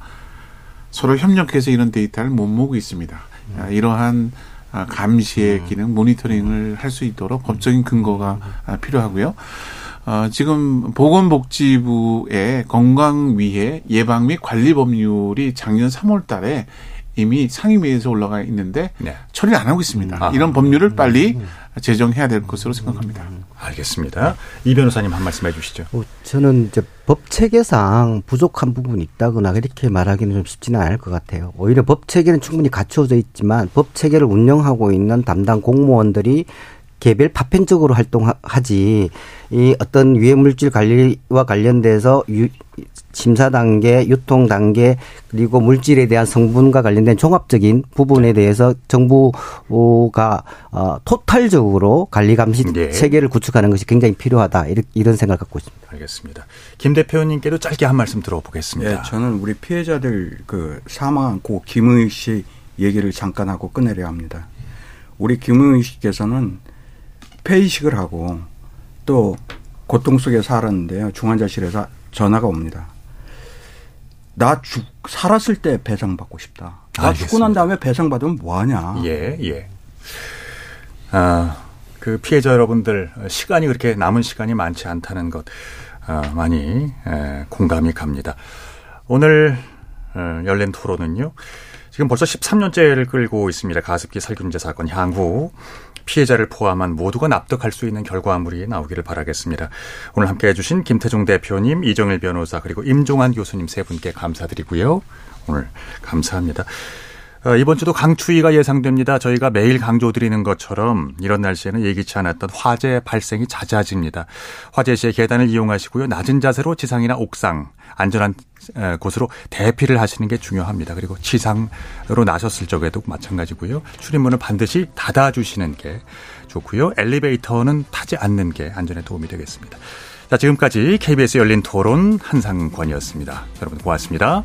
서로 협력해서 이런 데이터를 못 모으고 있습니다. 아, 이러한 아, 감시의 기능, 모니터링을 할 수 있도록 법적인 근거가 아, 필요하고요. 어, 지금 보건복지부의 건강위해 예방 및 관리 법률이 작년 3월 달에 이미 상임위에서 올라가 있는데 네. 처리를 안 하고 있습니다. 아. 이런 법률을 빨리 제정해야 될 것으로 생각합니다. 알겠습니다. 이 변호사님 한 말씀 해주시죠. 뭐 저는 이제 법 체계상 부족한 부분이 있다거나 이렇게 말하기는 좀 쉽지는 않을 것 같아요. 오히려 법 체계는 충분히 갖춰져 있지만 법 체계를 운영하고 있는 담당 공무원들이 개별 파편적으로 활동하지 이 어떤 유해 물질 관리와 관련돼서 유, 심사 단계, 유통 단계 그리고 물질에 대한 성분과 관련된 종합적인 부분에 대해서 정부가 어, 토탈적으로 관리 감시 네. 체계를 구축하는 것이 굉장히 필요하다 이런, 이런 생각을 갖고 있습니다. 알겠습니다. 김 대표님께도 짧게 한 말씀 들어보겠습니다. 예, 저는 우리 피해자들 그 사망한 고 김의식 씨 얘기를 잠깐 하고 끝내려 합니다. 우리 김의식 씨께서는 폐이식을 하고 또 고통 속에 살았는데요. 중환자실에서 전화가 옵니다. 나 죽, 살았을 때 배상받고 싶다. 나 알겠습니다. 죽고 난 다음에 배상받으면 뭐하냐. 예, 예. 아, 그 피해자 여러분들 시간이 그렇게 남은 시간이 많지 않다는 것 아, 많이 에, 공감이 갑니다. 오늘 어, 열린 토론은요. 지금 벌써 13년째를 끌고 있습니다. 가습기 살균제 사건 향후 피해자를 포함한 모두가 납득할 수 있는 결과물이 나오기를 바라겠습니다. 오늘 함께 해 주신 김태종 대표님, 이정일 변호사 그리고 임종환 교수님 세 분께 감사드리고요. 오늘 감사합니다. 어, 이번 주도 강추위가 예상됩니다. 저희가 매일 강조드리는 것처럼 이런 날씨에는 예기치 않았던 화재 발생이 잦아집니다. 화재 시에 계단을 이용하시고요. 낮은 자세로 지상이나 옥상, 안전한 에, 곳으로 대피를 하시는 게 중요합니다. 그리고 지상으로 나섰을 적에도 마찬가지고요. 출입문을 반드시 닫아주시는 게 좋고요. 엘리베이터는 타지 않는 게 안전에 도움이 되겠습니다. 자, 지금까지 KBS 열린 토론 한상권이었습니다. 여러분 고맙습니다.